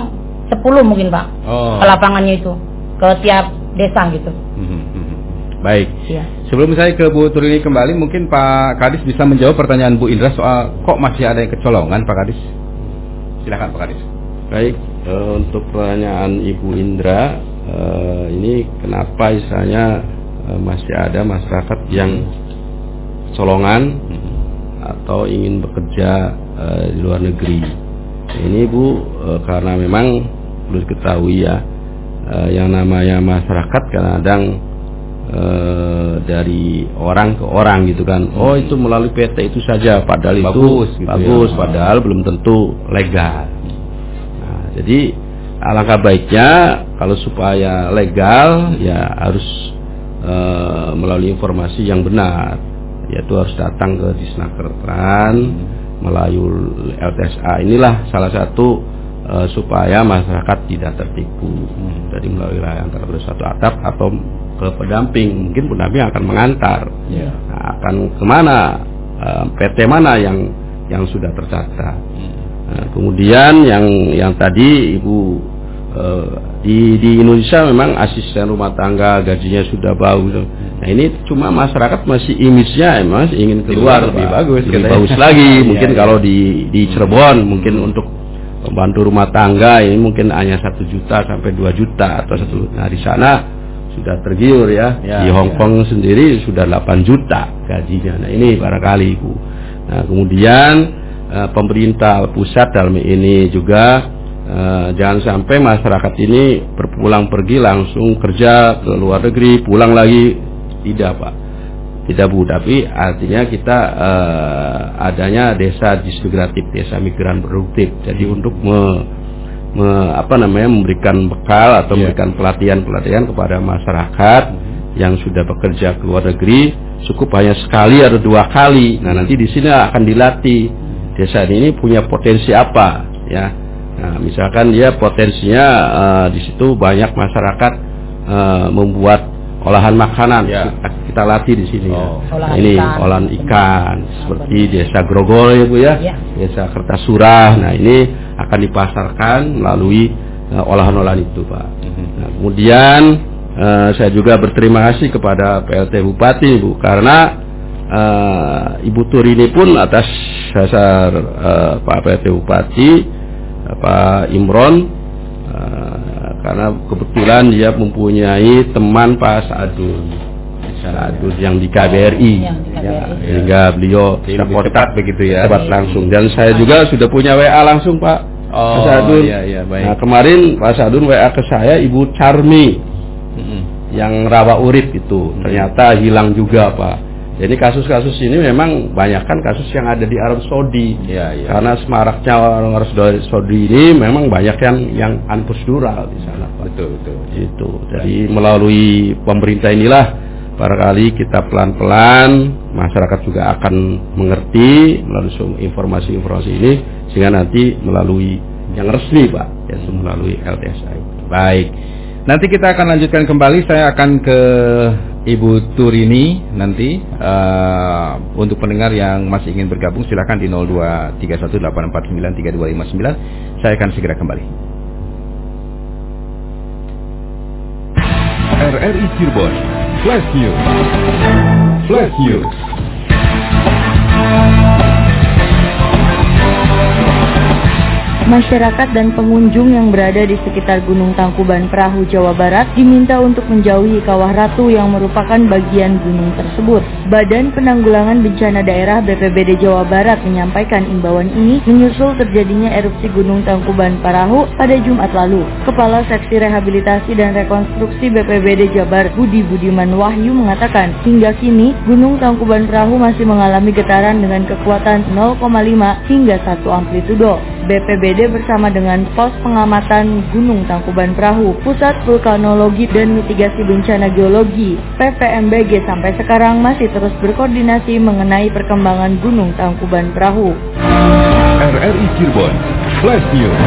sepuluh mungkin pak Oh. ke lapangannya itu ke tiap desa gitu. Mhm. Mhm. Baik. Iya. Sebelum saya ke Bu Turini kembali, mungkin Pak Kadis bisa menjawab pertanyaan Bu Indra soal kok masih ada yang kecolongan, Pak Kadis. Silakan Pak Kadis. Baik, eh, untuk pertanyaan Ibu Indra, eh, ini kenapa misalnya masih ada masyarakat yang colongan atau ingin bekerja eh, di luar negeri? Ini Bu, eh, karena memang perlu diketahui ya, eh, yang namanya masyarakat kadang-kadang eh, dari orang ke orang gitu kan. Oh itu melalui PT itu saja, padahal Bagus itu gitu bagus, ya. padahal belum tentu legal. Nah, jadi alangkah baiknya kalau supaya legal ya harus eh, melalui informasi yang benar yaitu harus datang ke Disnakertran melalui LTSA inilah salah satu eh, supaya masyarakat tidak tertipu. Jadi melalui layanan antara satu atap atau ke pendamping mungkin pendamping akan mengantar. Ya. Nah, akan ke mana eh, PT mana yang yang sudah tercatat. Nah, kemudian yang yang tadi ibu di di Indonesia memang asisten rumah tangga gajinya sudah bagus. Nah ini cuma masyarakat masih image-nya emang ingin keluar Lebih bagus lebih katanya. bagus lagi. Iya, mungkin iya. kalau di di Cirebon mungkin untuk pembantu rumah tangga ini mungkin hanya satu juta sampai 2 juta atau satu. Nah di sana sudah tergiur ya. Ya, di ya. Hong Kong sendiri sudah 8 juta gajinya. Nah ini barangkali ibu. Nah kemudian eh, pemerintah pusat dalam ini juga eh, jangan sampai masyarakat ini berpulang pergi langsung kerja ke luar negeri pulang lagi. Tidak pak. Tidak bu. Tapi artinya kita eh, adanya desa disintegratif desa migran produktif. Jadi untuk me, me- apa namanya memberikan bekal atau Iya. memberikan pelatihan pelatihan kepada masyarakat yang sudah bekerja ke luar negeri cukup hanya sekali atau dua kali. Nah nanti di sini akan dilatih. Desa ini punya potensi apa ya nah misalkan dia potensinya eh, di situ banyak masyarakat eh, membuat olahan makanan Ya. kita, kita latih di sini ya. Oh. Olahan ini ikan. olahan ikan seperti desa Grogol ya Bu ya Ya. desa Kertasurah nah ini akan dipasarkan melalui eh, olahan-olahan itu Pak Nah, kemudian eh, saya juga berterima kasih kepada PLT Bupati Bu karena eh, Ibu Turini pun atas dasar eh, Pak PLT Bupati Pak Imron eh, karena kebetulan dia mempunyai teman Pak Sadun Sadun yang di KBRI, Yang di KBRI. Ya, sehingga beliau lebih kontak cepat begitu ya. cepat langsung dan saya juga sudah punya WA langsung Pak Oh, Pak Sadun. iya, iya, baik. Nah, kemarin Pak Sadun WA ke saya Ibu Charmi Mm-mm. yang rawa urip itu ternyata hilang juga Pak. Jadi kasus-kasus ini memang banyak kan kasus yang ada di Arab Saudi. Iya, iya. Karena semaraknya orang Arab Saudi ini memang banyak yang yang unprocedural di sana Pak. Betul, betul. Itu. Jadi melalui pemerintah inilah barangkali kita pelan-pelan masyarakat juga akan mengerti melalui informasi-informasi ini sehingga nanti melalui yang resmi Pak, yaitu melalui LTSA. Baik. Nanti kita akan lanjutkan kembali. Saya akan ke Ibu Turini nanti eh, untuk pendengar yang masih ingin bergabung silakan di 02318493259. Saya akan segera kembali. RRI Cirebon Flash News Flash News Masyarakat dan pengunjung yang berada di sekitar Gunung Tangkuban Perahu, Jawa Barat diminta untuk menjauhi Kawah Ratu yang merupakan bagian gunung tersebut. Badan Penanggulangan Bencana Daerah BPBD Jawa Barat menyampaikan imbauan ini menyusul terjadinya erupsi Gunung Tangkuban Perahu pada Jumat lalu. Kepala Seksi Rehabilitasi dan Rekonstruksi BPBD Jabar Budi Budiman Wahyu mengatakan, hingga kini Gunung Tangkuban Perahu masih mengalami getaran dengan kekuatan 0,5 hingga 1 amplitudo. BPBD bersama dengan Pos Pengamatan Gunung Tangkuban Perahu, Pusat Vulkanologi dan Mitigasi Bencana Geologi, PVMBG sampai sekarang masih terus berkoordinasi mengenai perkembangan Gunung Tangkuban Perahu. RRI Cirebon Flash News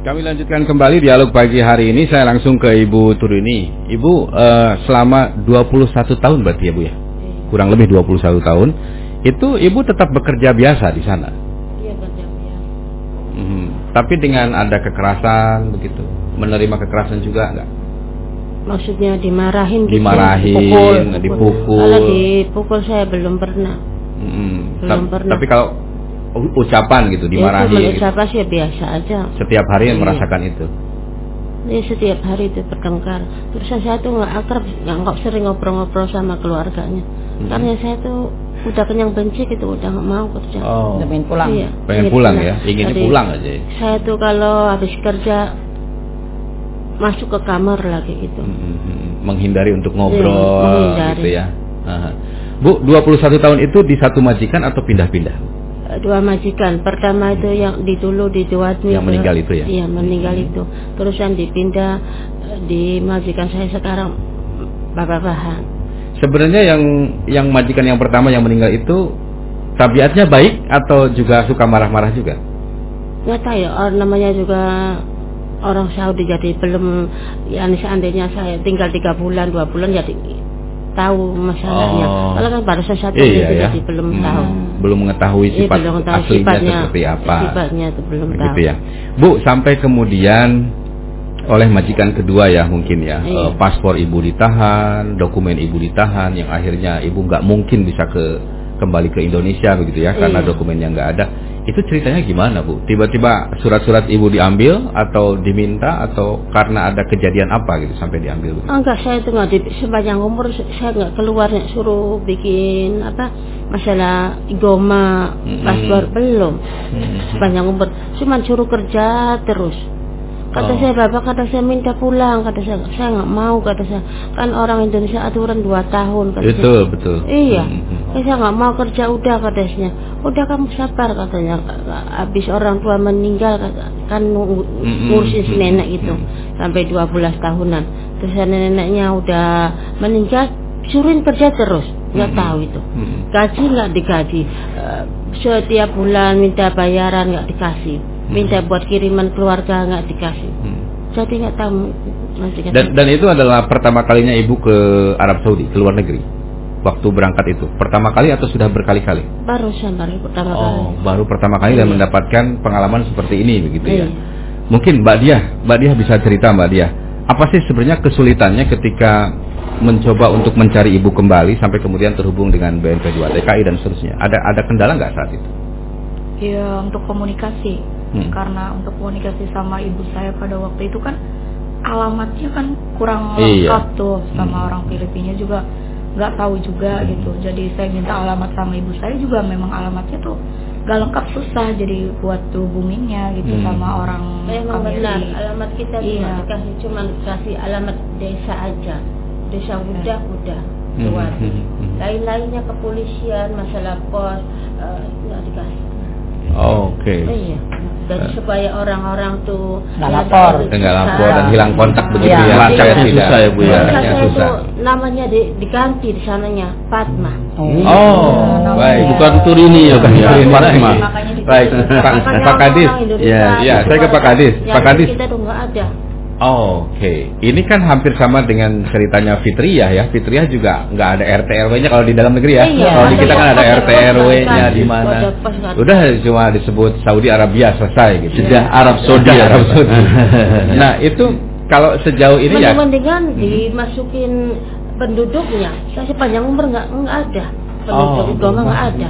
Kami lanjutkan kembali dialog pagi hari ini. Saya langsung ke Ibu Turini. Ibu eh, selama 21 tahun berarti ya Bu ya? Kurang lebih 21 tahun. Itu Ibu tetap bekerja biasa di sana. Mhm. Tapi dengan ada kekerasan begitu, menerima kekerasan juga enggak? Maksudnya dimarahin gitu. Dimarahin, dipukul. Kalau dipukul saya belum pernah. Mhm. Belum Ta- pernah. Tapi kalau ucapan gitu Ya, itu dimarahi menurut gitu. sih biasa aja. Setiap hari Iya. merasakan itu. Ya, setiap hari itu bertengkar. Terus saya tuh nggak akrab, nggak nggak sering ngobrol-ngobrol sama keluarganya. Hmm. Karena saya tuh udah kenyang benci gitu, udah nggak mau kerja. Oh. Udah pengen pulang. Iya, Pengen ingin pulang ya, inginnya Jadi, pulang aja. ya. Saya tuh kalau habis kerja masuk ke kamar lagi gitu. Mhm. Menghindari untuk ngobrol menghindari. gitu ya. Aha. Bu, 21 tahun itu di satu majikan atau pindah-pindah? eh, dua majikan. Pertama itu yang di dulu di Jawa Yang meninggal itu ya? Iya meninggal itu. Terus yang dipindah eh, di majikan saya sekarang Bapak Bahan. Sebenarnya yang yang majikan yang pertama yang meninggal itu tabiatnya baik atau juga suka marah-marah juga? Nggak tahu ya, orang namanya juga orang Saudi jadi belum ya seandainya saya tinggal tiga bulan dua bulan jadi tahu masalahnya. Oh. Kalau kan baru satu Iya, itu ya. jadi belum Hmm. tahu. Belum mengetahui Iya, sifat belum tahu aslinya sifatnya, seperti apa. Sifatnya itu belum tahu. Begitu ya. Bu, sampai kemudian oleh majikan kedua ya mungkin ya, Iya. eh, paspor ibu ditahan, dokumen ibu ditahan yang akhirnya ibu nggak mungkin bisa ke kembali ke Indonesia begitu ya karena Iya. dokumennya nggak ada. Itu ceritanya gimana bu? Tiba-tiba surat-surat ibu diambil atau diminta atau karena ada kejadian apa gitu sampai diambil? begitu? Enggak, saya itu nggak di sepanjang umur saya nggak keluar nek suruh bikin apa masalah igoma Mm-mm. paspor belum Hmm. sepanjang umur cuman suruh kerja terus kata Oh. saya bapak kata saya minta pulang kata saya saya nggak mau kata saya kan orang Indonesia aturan dua tahun kata Betul saya. betul. Iya, Hmm. Eh, saya nggak mau kerja udah katanya. Udah kamu sabar katanya. Habis orang tua meninggal kan Mm-mm. ngurusin si nenek itu Mm. sampai 12 tahunan. Terus neneknya udah meninggal, suruhin kerja terus. Nggak Mm-mm. tahu itu. Gaji nggak digaji. Eh, setiap bulan minta bayaran nggak dikasih. Minta buat kiriman keluarga nggak dikasih. Hmm. Jadi nggak tahu nanti Dan, dan itu adalah pertama kalinya ibu ke Arab Saudi, ke luar negeri. Waktu berangkat itu, pertama kali atau sudah berkali-kali? barusan baru pertama kali. Oh, baru pertama kali dan Iya. mendapatkan pengalaman seperti ini begitu ya. Iya. Mungkin Mbak Dia, Mbak Dia bisa cerita Mbak Dia. Apa sih sebenarnya kesulitannya ketika mencoba untuk mencari ibu kembali sampai kemudian terhubung dengan BNP 2 TKI dan seterusnya? Ada ada kendala nggak saat itu? Ya untuk komunikasi Hmm. karena untuk komunikasi sama ibu saya pada waktu itu kan alamatnya kan kurang Iya. lengkap tuh sama Hmm. orang Filipina juga nggak tahu juga gitu jadi saya minta alamat sama ibu saya juga memang alamatnya tuh nggak lengkap susah jadi buat hubunginnya gitu Hmm. sama orang Memang kami benar, alamat kita Iya. cuma dikasih cuma dikasih alamat desa aja. Desa udah udah Hmm, keluar. hmm, hmm. Lain-lainnya kepolisian, masalah pos eh, nggak dikasih. Oh, Oke. Iya. Jadi Eh. supaya orang-orang tuh Nggak lapor. Nggak lapor dan hilang kontak begitu Iya. ya. Saya tidak- susah ya, Bu, ya. melacaknya Saya susah. namanya di, diganti di sananya Fatma. Oh, baik. Bukan Turini ya kan ya, Turini. Fatma. Makanya di- Baik, Pak, Kadis. Ya, ya, saya ke Pak Kadis. Pak Kadis. Kita tuh nggak ada. Oh, Oke, ini kan hampir sama dengan ceritanya Fitriah ya. Fitriah juga nggak ada RT RW-nya kalau di dalam negeri ya. Iya, kalau di kita kan ada RT RW-nya kan. di mana. Kan. Udah cuma disebut Saudi Arabia selesai gitu. Sudah Arab Saudi Sudah ya, Arab Pak. Saudi. nah itu kalau sejauh ini ya. Mending-mendingan dimasukin penduduknya. Saya sepanjang umur nggak nggak ada. Oh. Penduduk Goma nggak ada.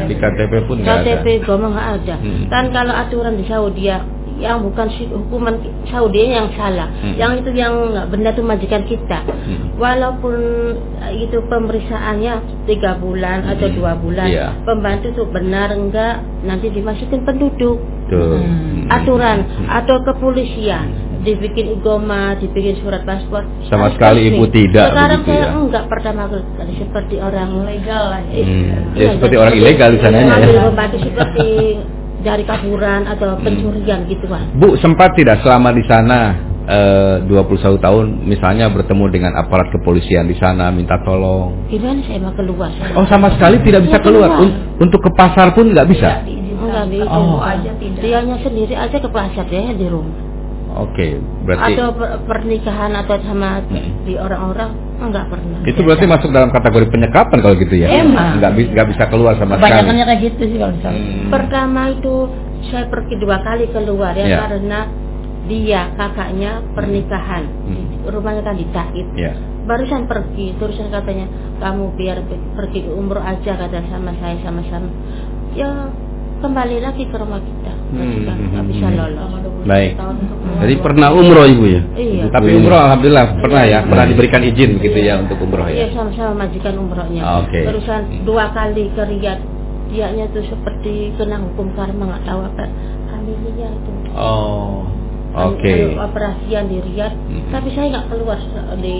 Di KTP pun nggak ada. KTP Goma nggak ada. Hmm. Kan kalau aturan di Saudi ya yang bukan hukuman Saudi yang salah, Hmm. yang itu yang nggak benar itu majikan kita. Hmm. Walaupun eh, itu pemeriksaannya tiga bulan atau Hmm. dua bulan, Iya. pembantu itu benar enggak nanti dimasukin penduduk Tuh. Hmm. Hmm. aturan atau kepolisian dibikin igoma, dibikin surat paspor. Sama Kan sekali ibu tidak Sekarang saya ya? enggak pertama kali seperti orang legal lah. Hmm. iya, Ya, seperti orang ilegal di sananya ya. Seperti dari kaburan atau Hmm. pencurian gitu kan. Bu sempat tidak selama di sana eh, 21 tahun misalnya bertemu dengan aparat kepolisian di sana minta tolong. Gimana saya mau keluar? Saya Oh sama sekali tidak bisa Mau keluar. keluar. Un- untuk ke pasar pun nggak bisa. enggak bisa. Oh. aja tidak Dianya sendiri aja ke pasar dia di rumah. Oke, berarti Atau per- pernikahan atau sama Hmm. di orang-orang enggak pernah. itu berarti masuk dalam kategori penyekapan kalau gitu ya. Emang. Nggak bisa nggak bisa keluar sama sekali. kayak gitu sih kalau misalnya. Hmm. Pertama itu saya pergi dua kali keluar ya Ya. karena dia kakaknya pernikahan Hmm. rumahnya kan di Taib Ya. barusan pergi terusan katanya kamu biar pe- pergi ke umroh aja kata sama saya sama-sama ya kembali lagi ke rumah kita Hmm, hmm, nggak hmm, bisa lolos Baik. Jadi pernah umroh ibu ya? iya Tapi umroh alhamdulillah pernah ya, pernah diberikan izin begitu ya untuk umroh iya ya. sama-sama majikan umrohnya oke. terusan dua kali ke Riyadh dianya tuh seperti kena hukum karma nggak tahu apa hamilnya itu Oh. Oke. ada operasian di Riyadh Hmm. tapi saya nggak keluar di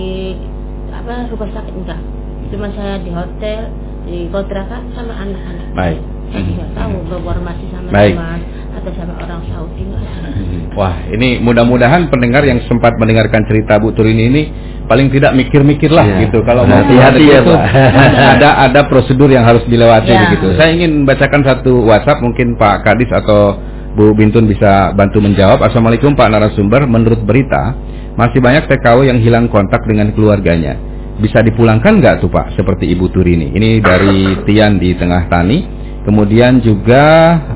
apa rumah sakit enggak cuma saya di hotel di kontrakan sama anak-anak Baik. Saya tidak tahu berformasi sama Baik. teman atau sama orang Saudi nggak ada. Wah, ini mudah-mudahan pendengar yang sempat mendengarkan cerita Bu Turini ini paling tidak mikir-mikir lah Iya. gitu. Kalau mau Hati-hati ya, itu Pak. ada ada prosedur yang harus dilewati Ya. begitu. Saya ingin bacakan satu WhatsApp mungkin Pak Kadis atau Bu Bintun bisa bantu menjawab. Assalamualaikum Pak narasumber. Menurut berita masih banyak TKW yang hilang kontak dengan keluarganya. Bisa dipulangkan nggak tuh Pak? Seperti Ibu Turini. Ini dari Tian di Tengah Tani. Kemudian juga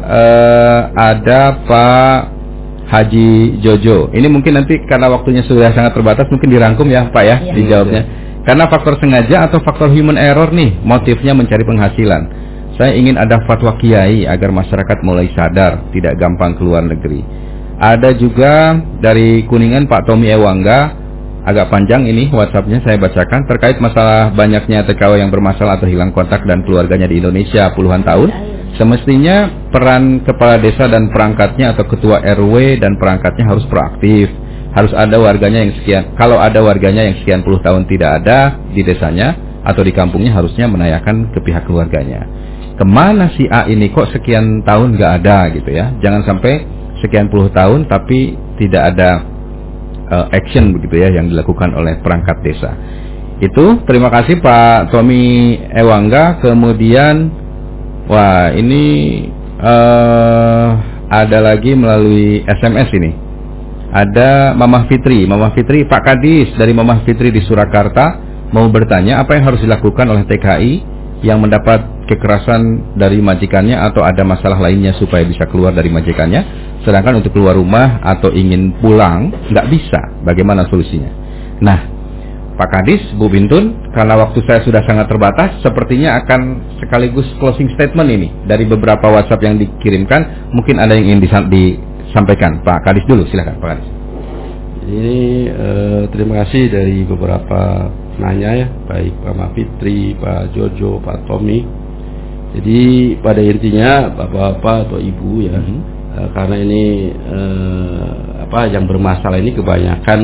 eh, ada Pak Haji Jojo. Ini mungkin nanti karena waktunya sudah sangat terbatas mungkin dirangkum ya Pak ya Iya. dijawabnya. Karena faktor sengaja atau faktor human error nih motifnya mencari penghasilan. Saya ingin ada fatwa kiai agar masyarakat mulai sadar tidak gampang keluar negeri. Ada juga dari Kuningan Pak Tommy Ewangga agak panjang ini WhatsAppnya saya bacakan terkait masalah banyaknya TKW yang bermasalah atau hilang kontak dan keluarganya di Indonesia puluhan tahun. Semestinya peran kepala desa dan perangkatnya atau ketua RW dan perangkatnya harus proaktif. Harus ada warganya yang sekian. Kalau ada warganya yang sekian puluh tahun tidak ada di desanya atau di kampungnya harusnya menanyakan ke pihak keluarganya. Ke mana si A ini kok sekian tahun nggak ada gitu ya? Jangan sampai sekian puluh tahun tapi tidak ada uh, action begitu ya yang dilakukan oleh perangkat desa. Itu terima kasih Pak Tommy Ewangga. Kemudian wah ini eh ada lagi melalui SMS ini. Ada Mamah Fitri, Mamah Fitri Pak Kadis dari Mamah Fitri di Surakarta mau bertanya apa yang harus dilakukan oleh TKI yang mendapat kekerasan dari majikannya atau ada masalah lainnya supaya bisa keluar dari majikannya sedangkan untuk keluar rumah atau ingin pulang nggak bisa bagaimana solusinya nah Pak Kadis, Bu Bintun, karena waktu saya sudah sangat terbatas, sepertinya akan sekaligus closing statement ini dari beberapa WhatsApp yang dikirimkan. Mungkin ada yang ingin disa- disampaikan, Pak Kadis dulu, silakan Pak Kadis. Ini eh, terima kasih dari beberapa nanya ya, baik Pak Mafitri, Pak Jojo, Pak Tommy. Jadi pada intinya bapak-bapak atau ibu ya, eh, karena ini eh, apa yang bermasalah ini kebanyakan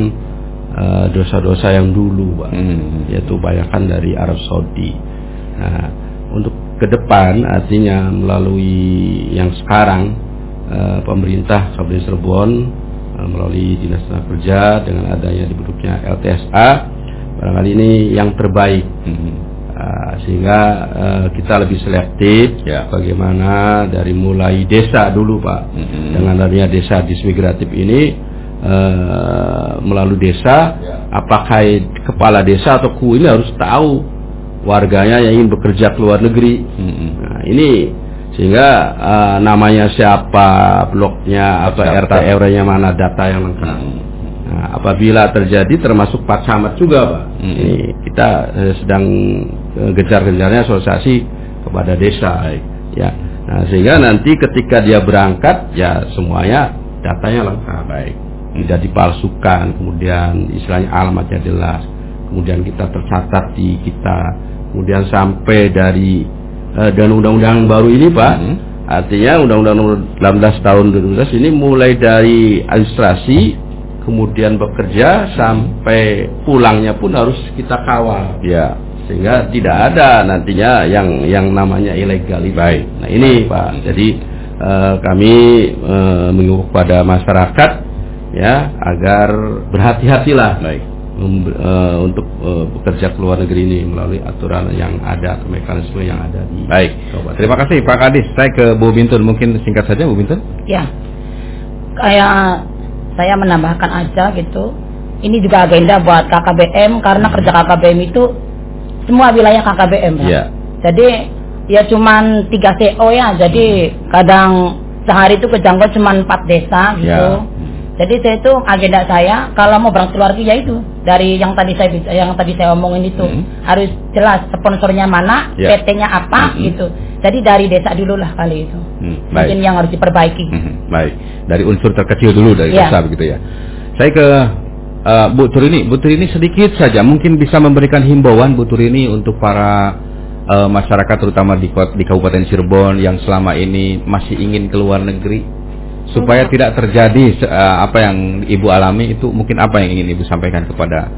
eh, dosa-dosa yang dulu, Pak, Hmm. yaitu kebanyakan dari Arab Saudi. Nah, untuk ke depan artinya melalui yang sekarang eh, pemerintah Kabupaten Cirebon melalui Dinas Tenaga Kerja dengan adanya dibentuknya LTSA barangkali ini yang terbaik Hmm. Uh, sehingga uh, kita lebih selektif Ya. bagaimana dari mulai desa dulu Pak Mhm. dengan adanya desa dismigratif ini uh, melalui desa Ya. apakah kepala desa atau ku ini harus tahu warganya yang ingin bekerja ke luar negeri Hmm. Nah, ini sehingga uh, namanya siapa, bloknya, apa. RT RW-nya mana, data yang lengkap. Hmm. Nah, apabila terjadi termasuk Pak Camat juga, Pak. Hmm. Ini kita eh, sedang eh, gejar-gejarnya asosiasi kepada desa, ya. Nah, sehingga nanti ketika dia berangkat, ya semuanya datanya lengkap, baik. Tidak dipalsukan, kemudian istilahnya alamatnya jelas, kemudian kita tercatat di kita, kemudian sampai dari eh, dan undang-undang baru ini, Pak. Hmm. Artinya undang-undang nomor 18 tahun 2012 ini mulai dari administrasi kemudian bekerja sampai pulangnya pun harus kita kawal Ya. sehingga tidak ada nantinya yang yang namanya ilegal itu. Baik. Nah ini Pak, jadi eh, kami eh, mengimbau kepada masyarakat ya agar berhati-hatilah Baik. eh, untuk eh, bekerja ke luar negeri ini melalui aturan yang ada atau mekanisme yang ada di Baik. Kabupaten. Terima kasih Pak Kadis. Saya ke Bu Bintun mungkin singkat saja Bu Bintun. Ya, kayak saya menambahkan aja gitu. Ini juga agenda buat KKBM karena kerja KKBM itu semua wilayah KKBM ya. Iya. Jadi ya cuman 3 CO ya. Jadi kadang sehari itu kejangkau cuman 4 desa gitu. Ya. Jadi saya itu agenda saya kalau mau berangkat keluar ya itu dari yang tadi saya yang tadi saya omongin itu Hmm. harus jelas sponsornya mana, Ya. PT-nya apa Hmm. gitu. Jadi dari desa dulu lah kali itu. Hmm, Mungkin baik. yang harus diperbaiki. Mhm, Baik, dari unsur terkecil dulu dari Iya. desa begitu ya. Saya ke eh, Bu Turini. Bu Turini sedikit saja mungkin bisa memberikan himbauan Bu Turini untuk para eh, masyarakat terutama di di Kabupaten Cirebon yang selama ini masih ingin keluar negeri supaya tidak terjadi eh, apa yang Ibu alami itu mungkin apa yang ingin Ibu sampaikan kepada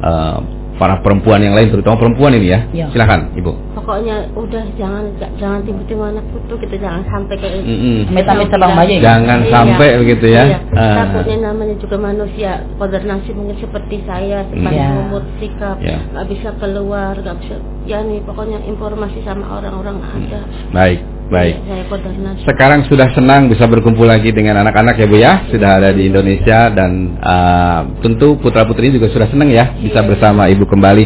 eh, para perempuan yang lain terutama perempuan ini ya. Ya. Silakan Ibu. Pokoknya udah jangan jangan tiba-tiba anak putu kita jangan sampai kayak. Amit-amit terbang bayi. Jangan Iya. sampai begitu ya. Iya. Ah. Takutnya namanya juga manusia kodar nasib mungkin seperti saya sepanjang Iya. umur sikap Iya. nggak bisa keluar nggak bisa ya nih pokoknya informasi sama orang-orang ada Baik, baik. Sekarang sudah senang bisa berkumpul lagi dengan anak-anak ya Bu ya, sudah ada di Indonesia dan uh, tentu putra putri juga sudah senang ya bisa bersama Ibu kembali.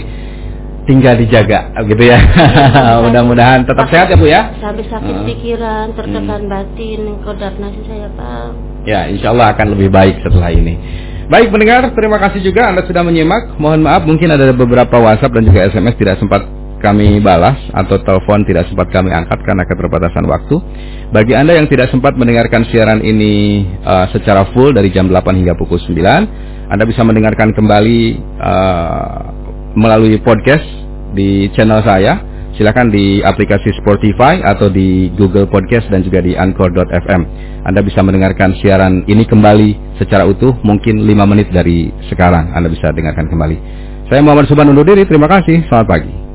Tinggal dijaga gitu ya. Mudah-mudahan tetap sehat ya Bu ya. sampai sakit Ah. pikiran tertekan batin kodar nasib saya pak Ya, insya Allah akan lebih baik setelah ini. Baik pendengar, terima kasih juga Anda sudah menyimak. Mohon maaf mungkin ada beberapa WhatsApp dan juga SMS tidak sempat kami balas atau telepon tidak sempat kami angkat karena keterbatasan waktu. Bagi Anda yang tidak sempat mendengarkan siaran ini uh, secara full dari jam 8 hingga pukul 9, Anda bisa mendengarkan kembali uh, melalui podcast di channel saya. Silakan di aplikasi Spotify atau di Google Podcast dan juga di Anchor.fm. Anda bisa mendengarkan siaran ini kembali secara utuh mungkin 5 menit dari sekarang Anda bisa dengarkan kembali. Saya Muhammad Suban undur diri. Terima kasih. Selamat pagi.